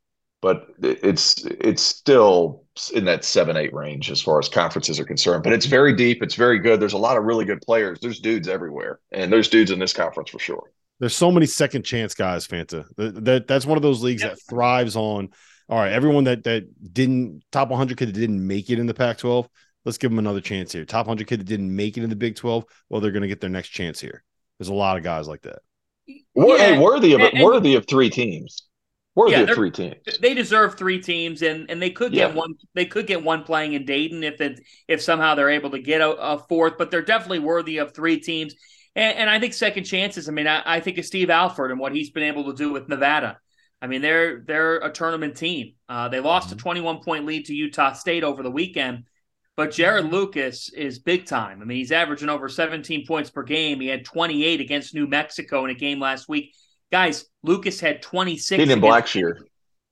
but it's it's still in that seven eight range as far as conferences are concerned but it's very deep it's very good there's a lot of really good players there's dudes everywhere and there's dudes in this conference for sure there's so many second chance guys fanta that, that that's one of those leagues that thrives on all right everyone that that didn't top 100 kid that didn't make it in the pac 12 let's give them another chance here. Top 100 kid that didn't make it in the Big 12, well, they're going to get their next chance here. There's a lot of guys like that. Yeah, hey, worthy of it, worthy of three teams. Worthy yeah, three teams. They deserve three teams, and and they could get yeah. one. They could get one playing in Dayton if it if somehow they're able to get a, a fourth. But they're definitely worthy of three teams. And, and I think second chances. I mean, I, I think of Steve Alford and what he's been able to do with Nevada. I mean, they're they're a tournament team. Uh, they lost mm-hmm. a 21 point lead to Utah State over the weekend, but Jarod Lucas is big time. I mean, he's averaging over 17 points per game. He had 28 against New Mexico in a game last week. Guys, Lucas had 26. He in Blackshear.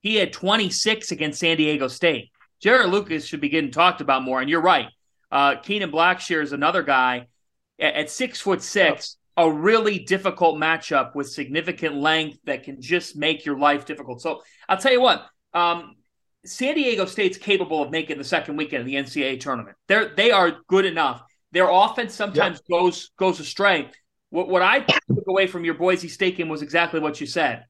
He had 26 against San Diego State. Jarod Lucas should be getting talked about more. And you're right. Uh, Kenan Blackshear is another guy at, at six foot six, a really difficult matchup with significant length that can just make your life difficult. So I'll tell you what. Um, San Diego State's capable of making the second weekend of the NCAA tournament. They're they are good enough. Their offense sometimes yep. goes goes astray. What what I took away from your Boise State game was exactly what you said.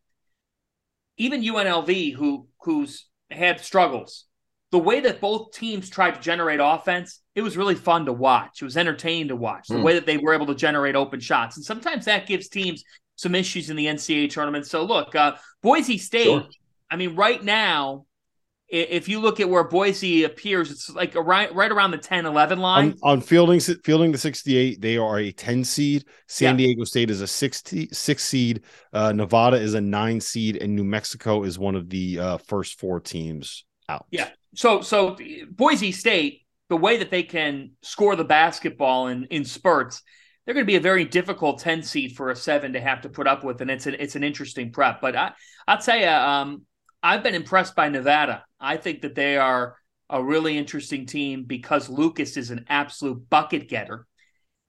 Even UNLV, who who's had struggles, the way that both teams tried to generate offense, it was really fun to watch. It was entertaining to watch the mm. way that they were able to generate open shots, and sometimes that gives teams some issues in the NCAA tournament. So look, uh, Boise State. Sure. I mean, right now if you look at where Boise appears, it's like right right around the 10 11 line. On, on fielding fielding the 68, they are a 10 seed. San yeah. Diego State is a 60, six seed. Uh, Nevada is a nine seed, and New Mexico is one of the uh, first four teams out. Yeah. So so Boise State, the way that they can score the basketball in in spurts, they're going to be a very difficult 10 seed for a seven to have to put up with. And it's an it's an interesting prep. But I I'll tell you, um, I've been impressed by Nevada. I think that they are a really interesting team because Lucas is an absolute bucket getter.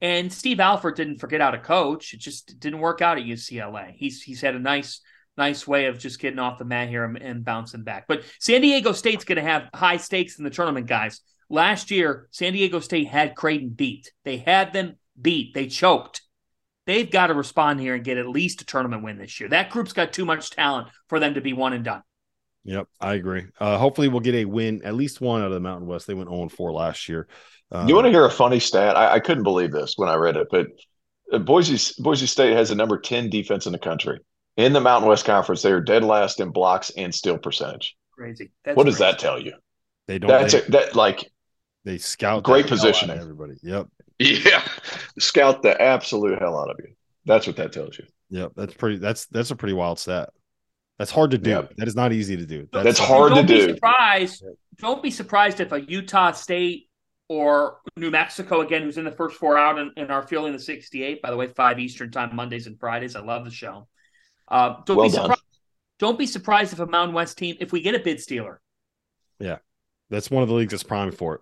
And Steve Alford didn't forget how to coach. It just didn't work out at UCLA. He's he's had a nice nice way of just getting off the mat here and, and bouncing back. But San Diego State's going to have high stakes in the tournament, guys. Last year, San Diego State had Creighton beat. They had them beat. They choked. They've got to respond here and get at least a tournament win this year. That group's got too much talent for them to be one and done. Yep, I agree. Uh, hopefully, we'll get a win, at least one out of the Mountain West. They went 0 4 last year. Um, you want to hear a funny stat? I, I, couldn't believe this when I read it, but uh, Boise Boise State has a number 10 defense in the country. In the Mountain West Conference, they are dead last in blocks and steal percentage. Crazy. That's what does that tell you? They don't. That's they, a, that like they scout great positioning. Everybody. Yep. Yeah, scout the absolute hell out of you. That's what that tells you. Yep, that's pretty. That's that's a pretty wild stat. That's hard to do. Yep. That is not easy to do. That's, That's hard to do. Surprised. Don't be surprised if a Utah State or New Mexico again, who's in the first four out and, and are feeling the 68. By the way, five Eastern time Mondays and Fridays. I love the show. Uh, don't well be surprised. Don't be surprised if a Mountain West team, if we get a bid stealer. Yeah, that's one of the leagues that's prime for it.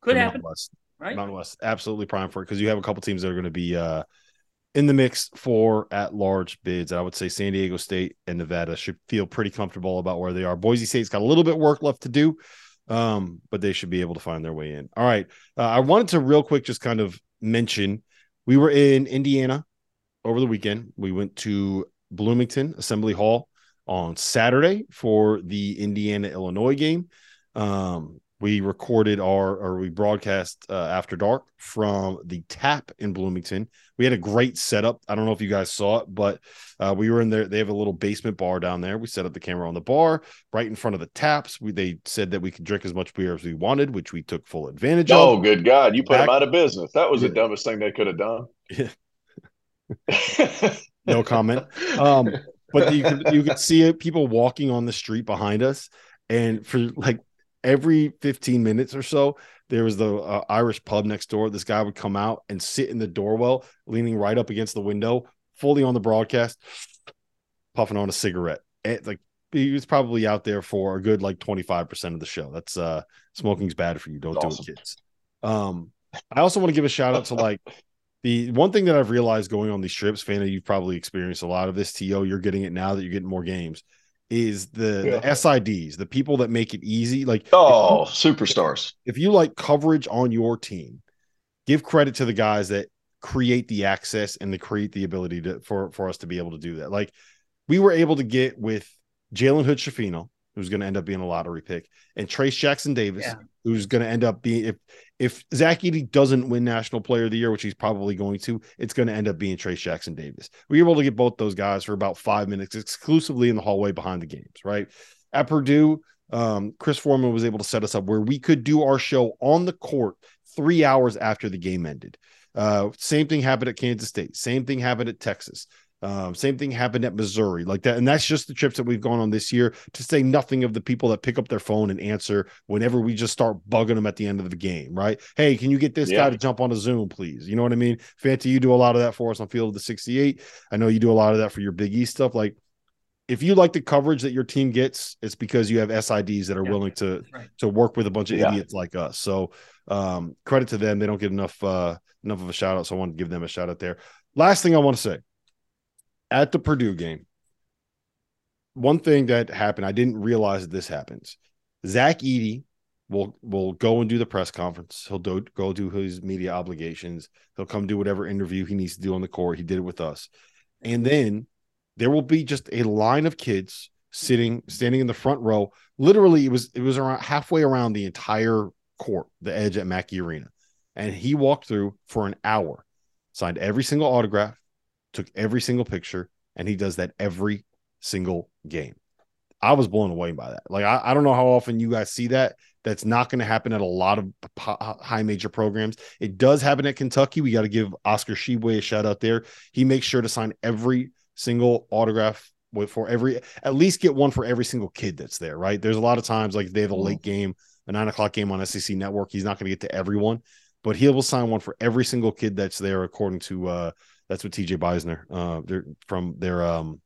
Could happen. Mountain West. Right. Mountain West, absolutely prime for it because you have a couple teams that are going to be uh, in the mix for at large bids. I would say San Diego State and Nevada should feel pretty comfortable about where they are. Boise State's got a little bit of work left to do, um, but they should be able to find their way in. All right. Uh, I wanted to real quick just kind of mention we were in Indiana over the weekend. We went to Bloomington Assembly Hall on Saturday for the Indiana Illinois game. Um, we recorded our or we broadcast uh, after dark from the tap in bloomington. We had a great setup. I don't know if you guys saw it but uh, we were in there. They have a little basement bar down there. We set up the camera on the bar right in front of the taps. We they said that we could drink as much beer as we wanted which we took full advantage oh, of. oh good god you put Back- them out of business. That was yeah. the dumbest thing they could have done. Yeah. no comment. Um but you could you could see people walking on the street behind us. And for like every 15 minutes or so, there was the uh, Irish pub next door. This guy would come out and sit in the doorwell, leaning right up against the window, fully on the broadcast, puffing on a cigarette. It, like he was probably out there for a good like 25% of the show. That's uh smoking's bad for you. Don't That's do awesome. it, kids. Um, I also want to give a shout out to like the one thing that I've realized going on these trips, Fanta, you've probably experienced a lot of this. To you're getting it now that you're getting more games is the, yeah. the SIDs, the people that make it easy. Like oh, if you, superstars. If you like coverage on your team, give credit to the guys that create the access and they create the ability to for for us to be able to do that. Like we were able to get with Jalen Hood Schifino, who's going to end up being a lottery pick, and Trayce Jackson Davis, yeah. who's going to end up being if if Zach Edey doesn't win National Player of the Year, which he's probably going to, it's going to end up being Trayce Jackson Davis. We were able to get both those guys for about five minutes exclusively in the hallway behind the games, right? At Purdue, um, Chris Foreman was able to set us up where we could do our show on the court three hours after the game ended. Uh, same thing happened at Kansas State. Same thing happened at Texas. Um, same thing happened at Missouri, like that. And that's just the trips that we've gone on this year, to say nothing of the people that pick up their phone and answer whenever we just start bugging them at the end of the game, right? Hey, can you get this yeah. guy to jump on a Zoom, please? You know what I mean? Fanti, you do a lot of that for us on Field of the 68. I know you do a lot of that for your Big East stuff. Like, if you like the coverage that your team gets, it's because you have SIDs that are yeah, willing to right. to work with a bunch of yeah. idiots like us. So um, credit to them. They don't get enough uh, enough of a shout out. So I want to give them a shout out there. Last thing I want to say at the Purdue game, one thing that happened, I didn't realize this happens. Zach Edey will will go and do the press conference. He'll do, go do his media obligations. He'll come do whatever interview he needs to do on the court. He did it with us, and then there will be just a line of kids sitting, standing in the front row. Literally, it was it was around halfway around the entire court, the edge at Mackey Arena, and he walked through for an hour, signed every single autograph, took every single picture, and he does that every single game. I was blown away by that. Like, I, I don't know how often you guys see that. That's not going to happen at a lot of high major programs. It does happen at Kentucky. We got to give Oscar Tshiebwe a shout out there. He makes sure to sign every single autograph for every, at least get one for every single kid that's there, right? There's a lot of times like they have a mm-hmm. late game, a nine o'clock game on SEC Network. He's not going to get to everyone, but he will sign one for every single kid that's there, according to, uh, that's what TJ Beisner, uh, from their, um,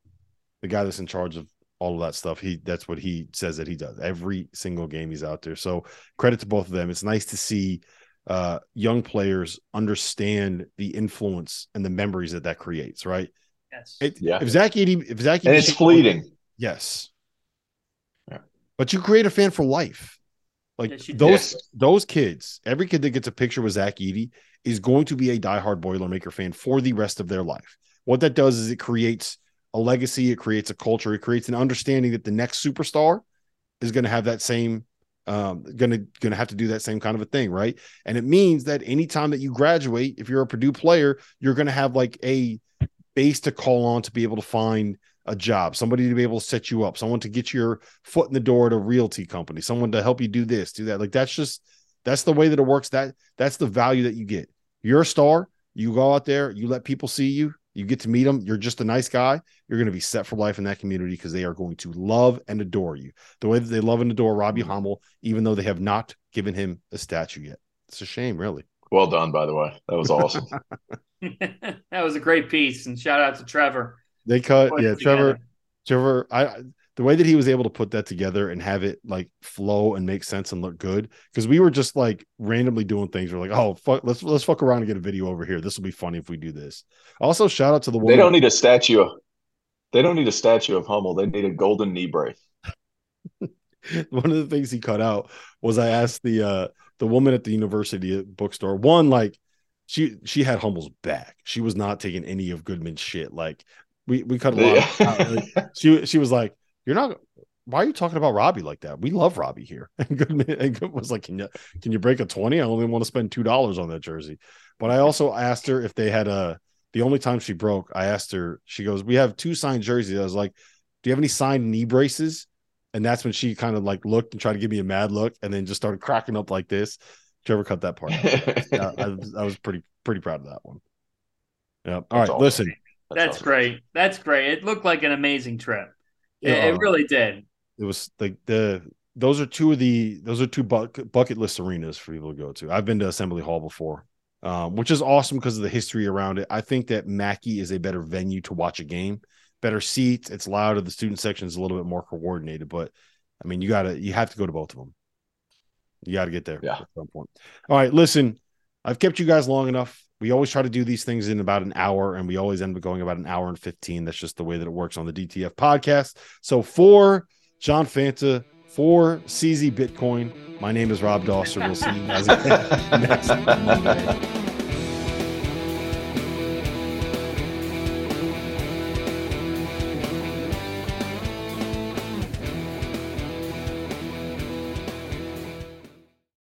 the guy that's in charge of all of that stuff. He that's what he says that he does every single game he's out there. So credit to both of them. It's nice to see uh, young players understand the influence and the memories that that creates. Right. Yes. It, yeah. If Zach Edey, if Zach Edey, and it's fleeting. Yes. Yeah. But you create a fan for life. Like yes, those yes. those kids, every kid that gets a picture with Zach Edey is going to be a diehard Boilermaker fan for the rest of their life. What that does is it creates a legacy, it creates a culture, it creates an understanding that the next superstar is going to have that same um gonna gonna have to do that same kind of a thing right? And it means that anytime that you graduate if you're a purdue player you're gonna have like a base to call on to be able to find a job somebody to be able to set you up someone to get your foot in the door at a realty company someone to help you do this do that. Like that's just that's the way that it works. That that's the value that you get you're a star you go out there you let people see you you get to meet them. You're just a nice guy. You're going to be set for life in that community because they are going to love and adore you the way that they love and adore Robbie mm-hmm. Hummel, even though they have not given him a statue yet. It's a shame, really. Well done, by the way. That was awesome. that was a great piece, and shout out to Trevor. They cut, yeah, Trevor. Trevor, I the way that he was able to put that together and have it like flow and make sense and look good because we were just like randomly doing things. We're like oh fuck let's let's fuck around and get a video over here. This will be funny if we do this. Also shout out to the woman they don't need a statue they don't need a statue of hummel. They need a golden knee brace. One of the things he cut out was i asked the uh the woman at the university bookstore one like she she had hummel's back. She was not taking any of goodman's shit. Like we we cut a lot yeah. of, like, she she was like you're not why are you talking about Robbie like that? We love Robbie here. And Goodman, and Goodman was like, Can you can you break a 20? I only want to spend two dollars on that jersey. But I also asked her if they had a the only time she broke, I asked her, she goes, We have two signed jerseys. I was like, Do you have any signed knee braces? And that's when she kind of like looked and tried to give me a mad look and then just started cracking up like this. Trevor cut that part. I, I, was, I, was, pretty pretty proud of that one. Yeah. All that's right. Listen. That's, that's great. That's great. It looked like an amazing trip. It, uh, it really did. It was like the those are two of the those are two bucket, bucket list arenas for people to go to. I've been to Assembly Hall before, um, which is awesome because of the history around it. I think that Mackey is a better venue to watch a game, better seats. It's louder. The student section is a little bit more coordinated, but I mean, you gotta you have to go to both of them. You got to get there yeah. at some point. All right, listen, I've kept you guys long enough we always try to do these things in about an hour and we always end up going about an hour and 15 that's just the way that it works on the dtf podcast. So for john fanta for cz bitcoin my name is rob dauster we'll see you guys next monday